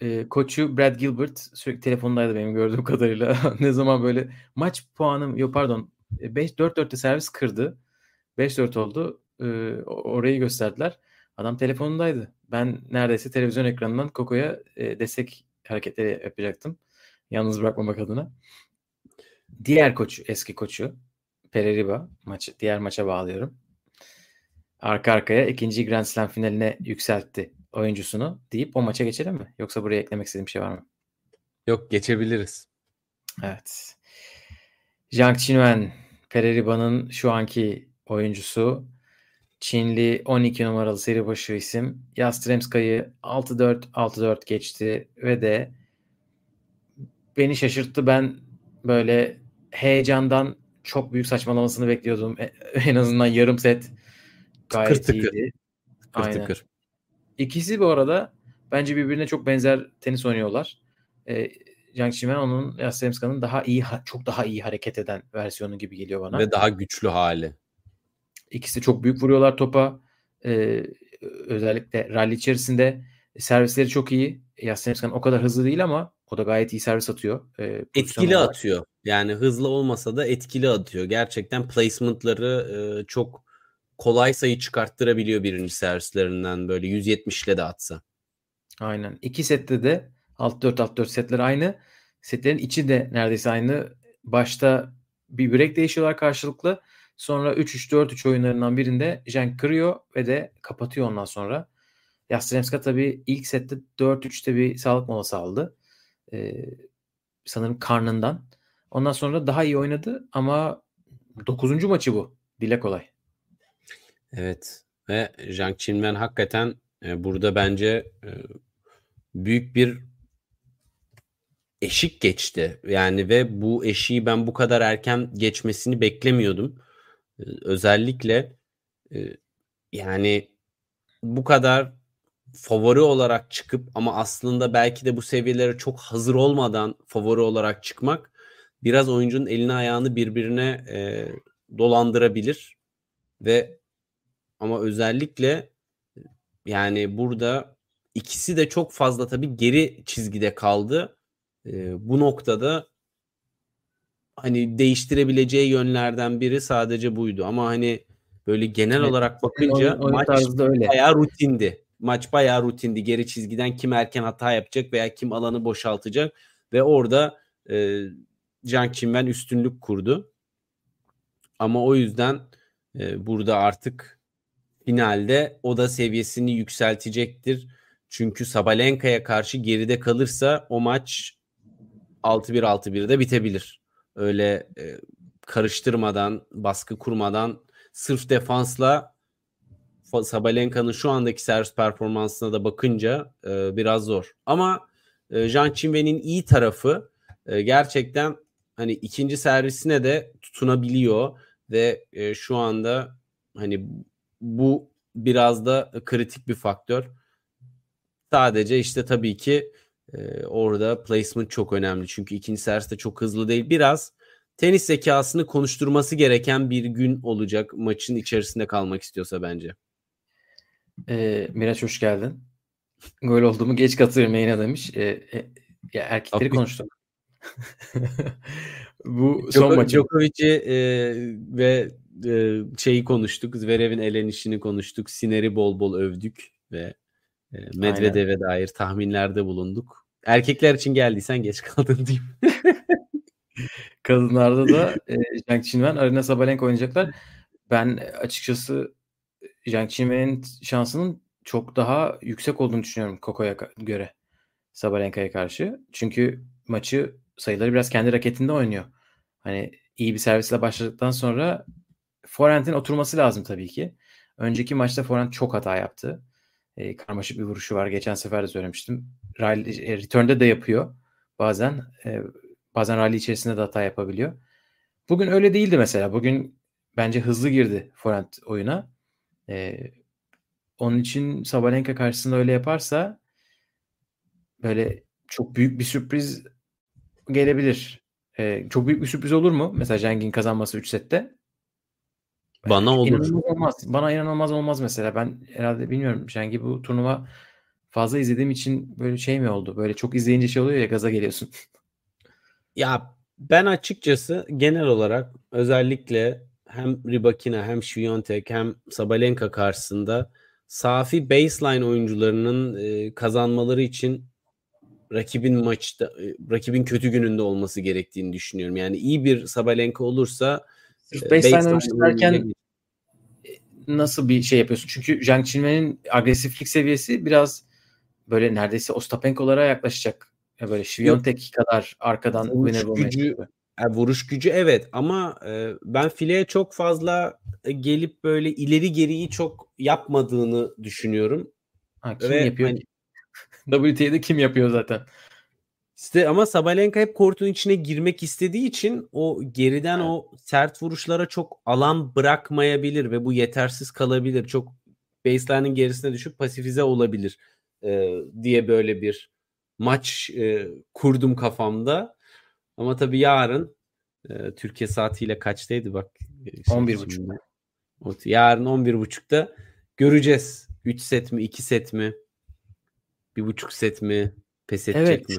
e, koçu Brad Gilbert sürekli telefondaydı benim gördüğüm kadarıyla. [LAUGHS] ne zaman böyle maç puanım yok pardon 5 4-4'te servis kırdı. 5-4 oldu. E, orayı gösterdiler. Adam telefonundaydı. Ben neredeyse televizyon ekranından Koko'ya e, destek hareketleri yapacaktım. Yalnız bırakmamak adına. Diğer koçu, eski koçu Pereriba maçı diğer maça bağlıyorum. Arka arkaya ikinci Grand Slam finaline yükseltti oyuncusunu deyip o maça geçelim mi? Yoksa buraya eklemek istediğim bir şey var mı? Yok geçebiliriz. Evet. Jiang Qinwen, Pereriba'nın şu anki oyuncusu. Çinli 12 numaralı seri başı isim. Yastremska'yı 6-4 6-4 geçti ve de beni şaşırttı. Ben böyle heyecandan çok büyük saçmalamasını bekliyordum. E, [LAUGHS] en azından yarım set gayet tıkır tıkır. iyiydi. Tıkır Aynen. tıkır. İkisi bu arada bence birbirine çok benzer tenis oynuyorlar. Ee, Jiang Qinwen onun Yastremska'nın daha iyi çok daha iyi hareket eden versiyonu gibi geliyor bana. Ve daha güçlü hali. İkisi çok büyük vuruyorlar topa. Ee, özellikle rally içerisinde servisleri çok iyi. Yastremska'nın o kadar hızlı değil ama o da gayet iyi servis atıyor. Pozisyon Etkili olarak. atıyor. Yani hızlı olmasa da etkili atıyor. Gerçekten placement'ları e, çok kolay sayı çıkarttırabiliyor birinci servislerinden böyle 170 ile de atsa. Aynen. İki sette de 6-4 6-4 setler aynı. Setlerin içi de neredeyse aynı. Başta bir break değişiyorlar karşılıklı. Sonra 3-3-4-3 oyunlarından birinde Jen kırıyor ve de kapatıyor ondan sonra. Yastremska tabii ilk sette 4-3'te bir sağlık molası aldı. Ee, sanırım karnından. Ondan sonra daha iyi oynadı ama 9. maçı bu. Dile kolay. Evet. Ve Jiang Qinwen hakikaten e, burada bence e, büyük bir eşik geçti. Yani ve bu eşiği ben bu kadar erken geçmesini beklemiyordum. Özellikle yani bu kadar favori olarak çıkıp ama aslında belki de bu seviyelere çok hazır olmadan favori olarak çıkmak biraz oyuncunun elini ayağını birbirine e, dolandırabilir ve ama özellikle yani burada ikisi de çok fazla tabii geri çizgide kaldı. E, bu noktada hani değiştirebileceği yönlerden biri sadece buydu ama hani böyle genel Evet, olarak bakınca Oyun, oyun maç öyle. bayağı rutindi. Maç bayağı rutindi. Geri çizgiden kim erken hata yapacak veya kim alanı boşaltacak ve orada e, Can Kimben üstünlük kurdu. Ama o yüzden e, burada artık finalde o da seviyesini yükseltecektir. Çünkü Sabalenka'ya karşı geride kalırsa o maç 6-1 6-1'de bitebilir. Öyle e, karıştırmadan, baskı kurmadan sırf defansla Fa- Sabalenka'nın şu andaki servis performansına da bakınca e, biraz zor. Ama e, Jean Çinven'in iyi tarafı e, gerçekten hani ikinci servisine de tutunabiliyor ve e, şu anda hani bu biraz da kritik bir faktör. Sadece işte tabii ki e, orada placement çok önemli. Çünkü ikinci servis de çok hızlı değil. Biraz tenis zekasını konuşturması gereken bir gün olacak maçın içerisinde kalmak istiyorsa bence. Ee, Miraç hoş geldin. Gol olduğumu geç katılıyorum yayına demiş. Ee, e, ya erkekleri Abi- konuştuk. [LAUGHS] Bu son Djoko- maçı. Djokovic'i e, ve e, şeyi konuştuk. Zverev'in elenişini konuştuk. Siner'i bol bol övdük ve e, Medvedev'e dair tahminlerde bulunduk. Erkekler için geldiysen geç kaldın diyeyim. [LAUGHS] Kadınlarda da e, Zhang Qinwen, Arina Sabalenka oynayacaklar. Ben e, açıkçası Zhang Qinwen'in şansının çok daha yüksek olduğunu düşünüyorum Koko'ya göre. Sabalenka'ya karşı. Çünkü maçı sayıları biraz kendi raketinde oynuyor. Hani iyi bir servisle başladıktan sonra forehand'in oturması lazım tabii ki. Önceki maçta forehand çok hata yaptı. E, karmaşık bir vuruşu var. Geçen sefer de söylemiştim. Rally, e, return'de de yapıyor. Bazen e, bazen rally içerisinde de hata yapabiliyor. Bugün öyle değildi mesela. Bugün bence hızlı girdi forehand oyuna. E, onun için Sabalenka karşısında öyle yaparsa böyle çok büyük bir sürpriz gelebilir. E, çok büyük bir sürpriz olur mu? Mesela Jengin kazanması 3 sette. Bana olur. İnanılmaz olmaz. Bana inanılmaz olmaz mesela. Ben herhalde bilmiyorum. Şengi bu turnuva fazla izlediğim için böyle şey mi oldu? Böyle çok izleyince şey oluyor ya gaza geliyorsun. Ya ben açıkçası genel olarak özellikle hem Rybakina hem Świątek hem Sabalenka karşısında safi baseline oyuncularının e, kazanmaları için rakibin maçta e, rakibin kötü gününde olması gerektiğini düşünüyorum. Yani iyi bir Sabalenka olursa Sırf e, baseline oyuncusu derken nasıl bir şey yapıyorsun? Çünkü Zhang Qinwen'in agresiflik seviyesi biraz böyle neredeyse Ostapenko'lara yaklaşacak. Ya böyle Şiviyontek kadar arkadan vuruş gücü, yani vuruş gücü evet ama e, ben fileye çok fazla e, gelip böyle ileri geriyi çok yapmadığını düşünüyorum. Ha, kim Ve yapıyor hani- ki? [LAUGHS] WTA'de kim yapıyor zaten? İşte ama Sabalenka hep kortun içine girmek istediği için o geriden Evet. o sert vuruşlara çok alan bırakmayabilir ve bu yetersiz kalabilir. Çok baseline'in gerisine düşüp pasifize olabilir e, diye böyle bir maç e, kurdum kafamda. Ama tabii yarın e, Türkiye saatiyle kaçtaydı bak. e, şey 11.30. şimdi. O- Yarın 11.30'da göreceğiz. 3 set mi 2 set mi? 1.5 set mi? Pes edecek Evet. mi?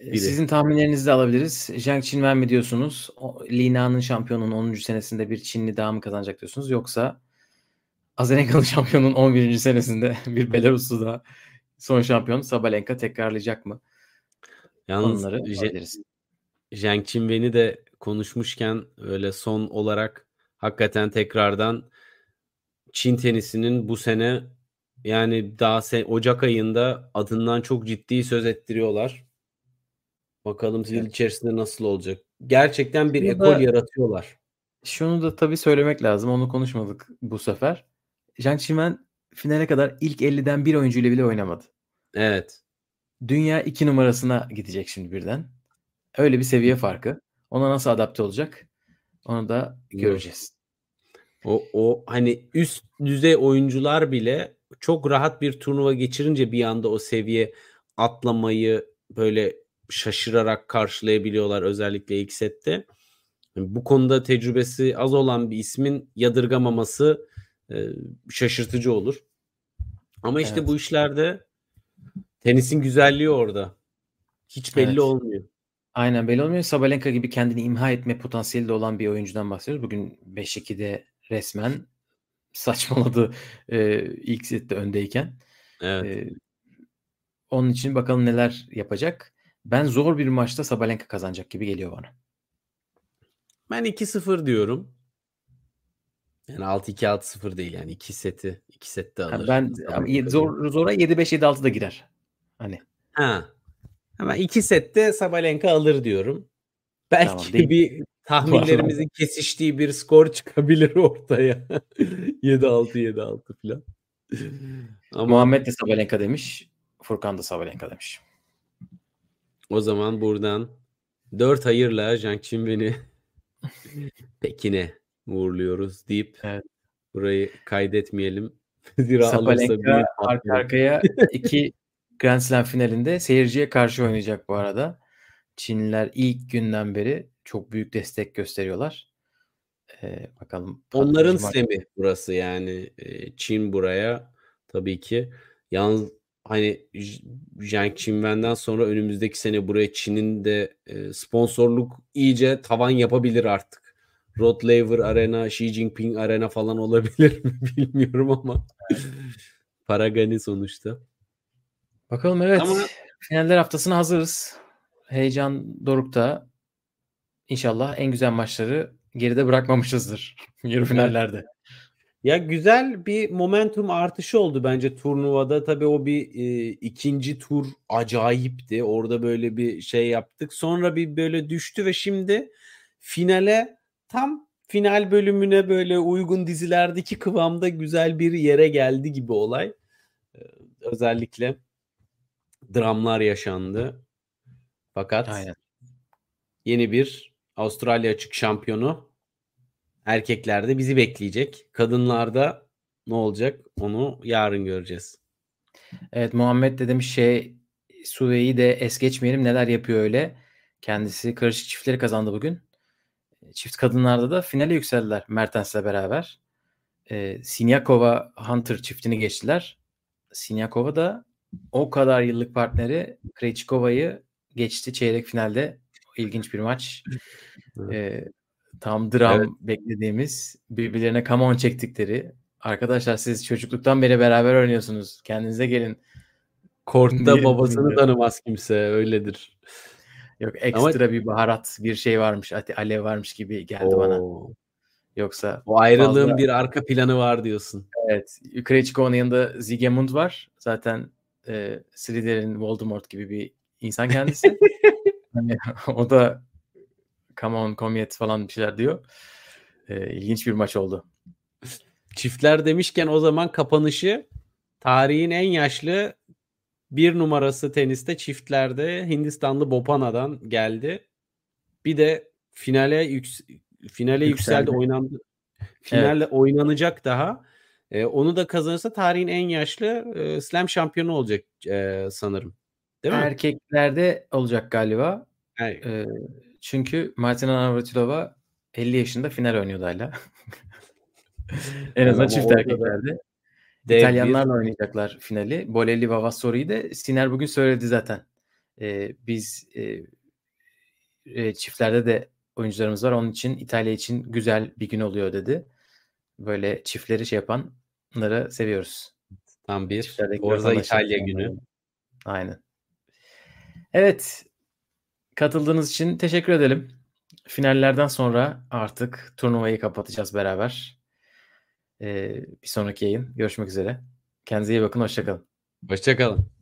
Biri. Sizin tahminlerinizi de alabiliriz. Zhang Qinwen mi diyorsunuz? Lina'nın şampiyonun 10. senesinde bir Çinli daha mı kazanacak diyorsunuz? Yoksa Azarenkalı [LAUGHS] şampiyonun 11. senesinde [LAUGHS] bir Belaruslu daha son şampiyon Sabalenka tekrarlayacak mı? Yalnız Onları alabiliriz. Zhang Qinwen'i de konuşmuşken öyle son olarak hakikaten tekrardan Çin tenisinin bu sene yani daha se- Ocak ayında adından çok ciddi söz ettiriyorlar. Bakalım yıl içerisinde nasıl olacak. Gerçekten bir Burada- ekol yaratıyorlar. Şunu da tabii söylemek lazım. Onu konuşmadık bu sefer. Zhang Qinwen finale kadar ilk 50'den bir oyuncuyla bile oynamadı. Evet. Dünya 2 numarasına gidecek şimdi birden. Öyle bir seviye farkı. Ona nasıl adapte olacak? Onu da göreceğiz. O, o hani üst düzey oyuncular bile çok rahat bir turnuva geçirince bir anda o seviye atlamayı böyle şaşırarak karşılayabiliyorlar özellikle ilk sette. Bu konuda tecrübesi az olan bir ismin yadırgamaması e, şaşırtıcı olur. Ama işte Evet. bu işlerde tenisin güzelliği orada. Hiç belli Evet. olmuyor. Aynen belli olmuyor. Sabalenka gibi kendini imha etme potansiyeli de olan bir oyuncudan bahsediyoruz. Bugün 5-2'de resmen [LAUGHS] saçmaladı e, ilk sette öndeyken. Evet. E, onun için bakalım neler yapacak. Ben zor bir maçta Sabalenka kazanacak gibi geliyor bana. Ben 2-0 diyorum. Yani 6-2 6-0 değil yani 2 seti 2 sette Ha, alır. ben ama ye- zor zora 7-5 7-6 da girer. Hani Ha. Ama 2 sette Sabalenka alır diyorum. Belki Tamam, değil. bir tahminlerimizin kesiştiği bir skor [LAUGHS] çıkabilir ortaya. 7-6 7-6 falan. Ama Muhammed de Sabalenka demiş. Furkan da Sabalenka demiş. O zaman buradan 4 hayırla Zhang Qinwen'i [LAUGHS] Pekin'e uğurluyoruz deyip Evet. burayı kaydetmeyelim. [LAUGHS] Zira Sabalenka arka arkaya [LAUGHS] iki Grand Slam finalinde seyirciye karşı oynayacak bu arada. Çinliler ilk günden beri çok büyük destek gösteriyorlar. Ee, bakalım. Onların semi burası yani e, Çin buraya tabii ki. Yalnız hani J- Zhang Qinwen'den sonra önümüzdeki sene buraya Çin'in de e, sponsorluk iyice tavan yapabilir artık. Rod Laver Arena, Xi Jinping Arena falan olabilir mi [LAUGHS] bilmiyorum ama para gani sonuçta. Bakalım evet. Ama- Finaller haftasına hazırız. Heyecan dorukta. İnşallah en güzel maçları geride bırakmamışızdır. [LAUGHS] Yarı finallerde. Ya güzel bir momentum artışı oldu bence turnuvada. Tabii o bir e, ikinci tur acayipti. Orada böyle bir şey yaptık. Sonra bir böyle düştü ve şimdi finale tam final bölümüne böyle uygun dizilerdeki kıvamda güzel bir yere geldi gibi olay. Ee, özellikle dramlar yaşandı. Fakat Aynen. yeni bir Avustralya açık şampiyonu erkeklerde bizi bekleyecek. Kadınlarda ne olacak onu yarın göreceğiz. Evet Muhammed de demiş şey Suve'yi de es geçmeyelim neler yapıyor öyle. Kendisi karışık çiftleri kazandı bugün. Çift kadınlarda da finale yükseldiler Mertens'le beraber. Ee, Sinyakova Hunter çiftini geçtiler. Sinyakova da o kadar yıllık partneri Krejcikova'yı geçti çeyrek finalde. İlginç bir maç. Evet. Ee, tam dram Evet. beklediğimiz birbirlerine come on çektikleri. Arkadaşlar siz çocukluktan beri beraber oynuyorsunuz. Kendinize gelin. Kortta babasını tanımaz kimse öyledir. Yok ekstra bir baharat bir şey varmış. Alev varmış gibi geldi bana. Oo. Yoksa O ayrılığın fazla- bir arka planı var diyorsun. evet Krejcikov'un yanında Zigemund var. Zaten e, Slytherin Voldemort gibi bir insan kendisi. [LAUGHS] hani, o da come on come yet falan bir şeyler diyor. E, ilginç bir maç oldu. Çiftler demişken o zaman kapanışı tarihin en yaşlı bir numarası teniste çiftlerde Hindistanlı Bopana'dan geldi. Bir de finale yüks finale yükseldi, Yükseldi. oynandı. Finalle oynanacak daha. Ee, onu da kazanırsa tarihin en yaşlı e, slam şampiyonu olacak e, sanırım. Değil mi? Erkeklerde olacak galiba. Evet. E, çünkü Martina Navratilova 50 yaşında final oynuyordu hala. [LAUGHS] en azından Ama çift erkeklerde. Dev bir- İtalyanlarla oynayacaklar finali. Bolelli ve Vassori'yi de Siner bugün söyledi zaten. Ee, biz e, e, çiftlerde de oyuncularımız var. Onun için İtalya için güzel bir gün oluyor dedi. Böyle çiftleri şey yapanları seviyoruz. tam bir Çiftlerdeki Orza vatandaşlar İtalya günü. Aynen. Evet. Katıldığınız için teşekkür edelim. Finallerden sonra artık turnuvayı kapatacağız beraber. Ee, bir sonraki yayın. Görüşmek üzere. Kendinize iyi bakın. Hoşçakalın. Hoşçakalın.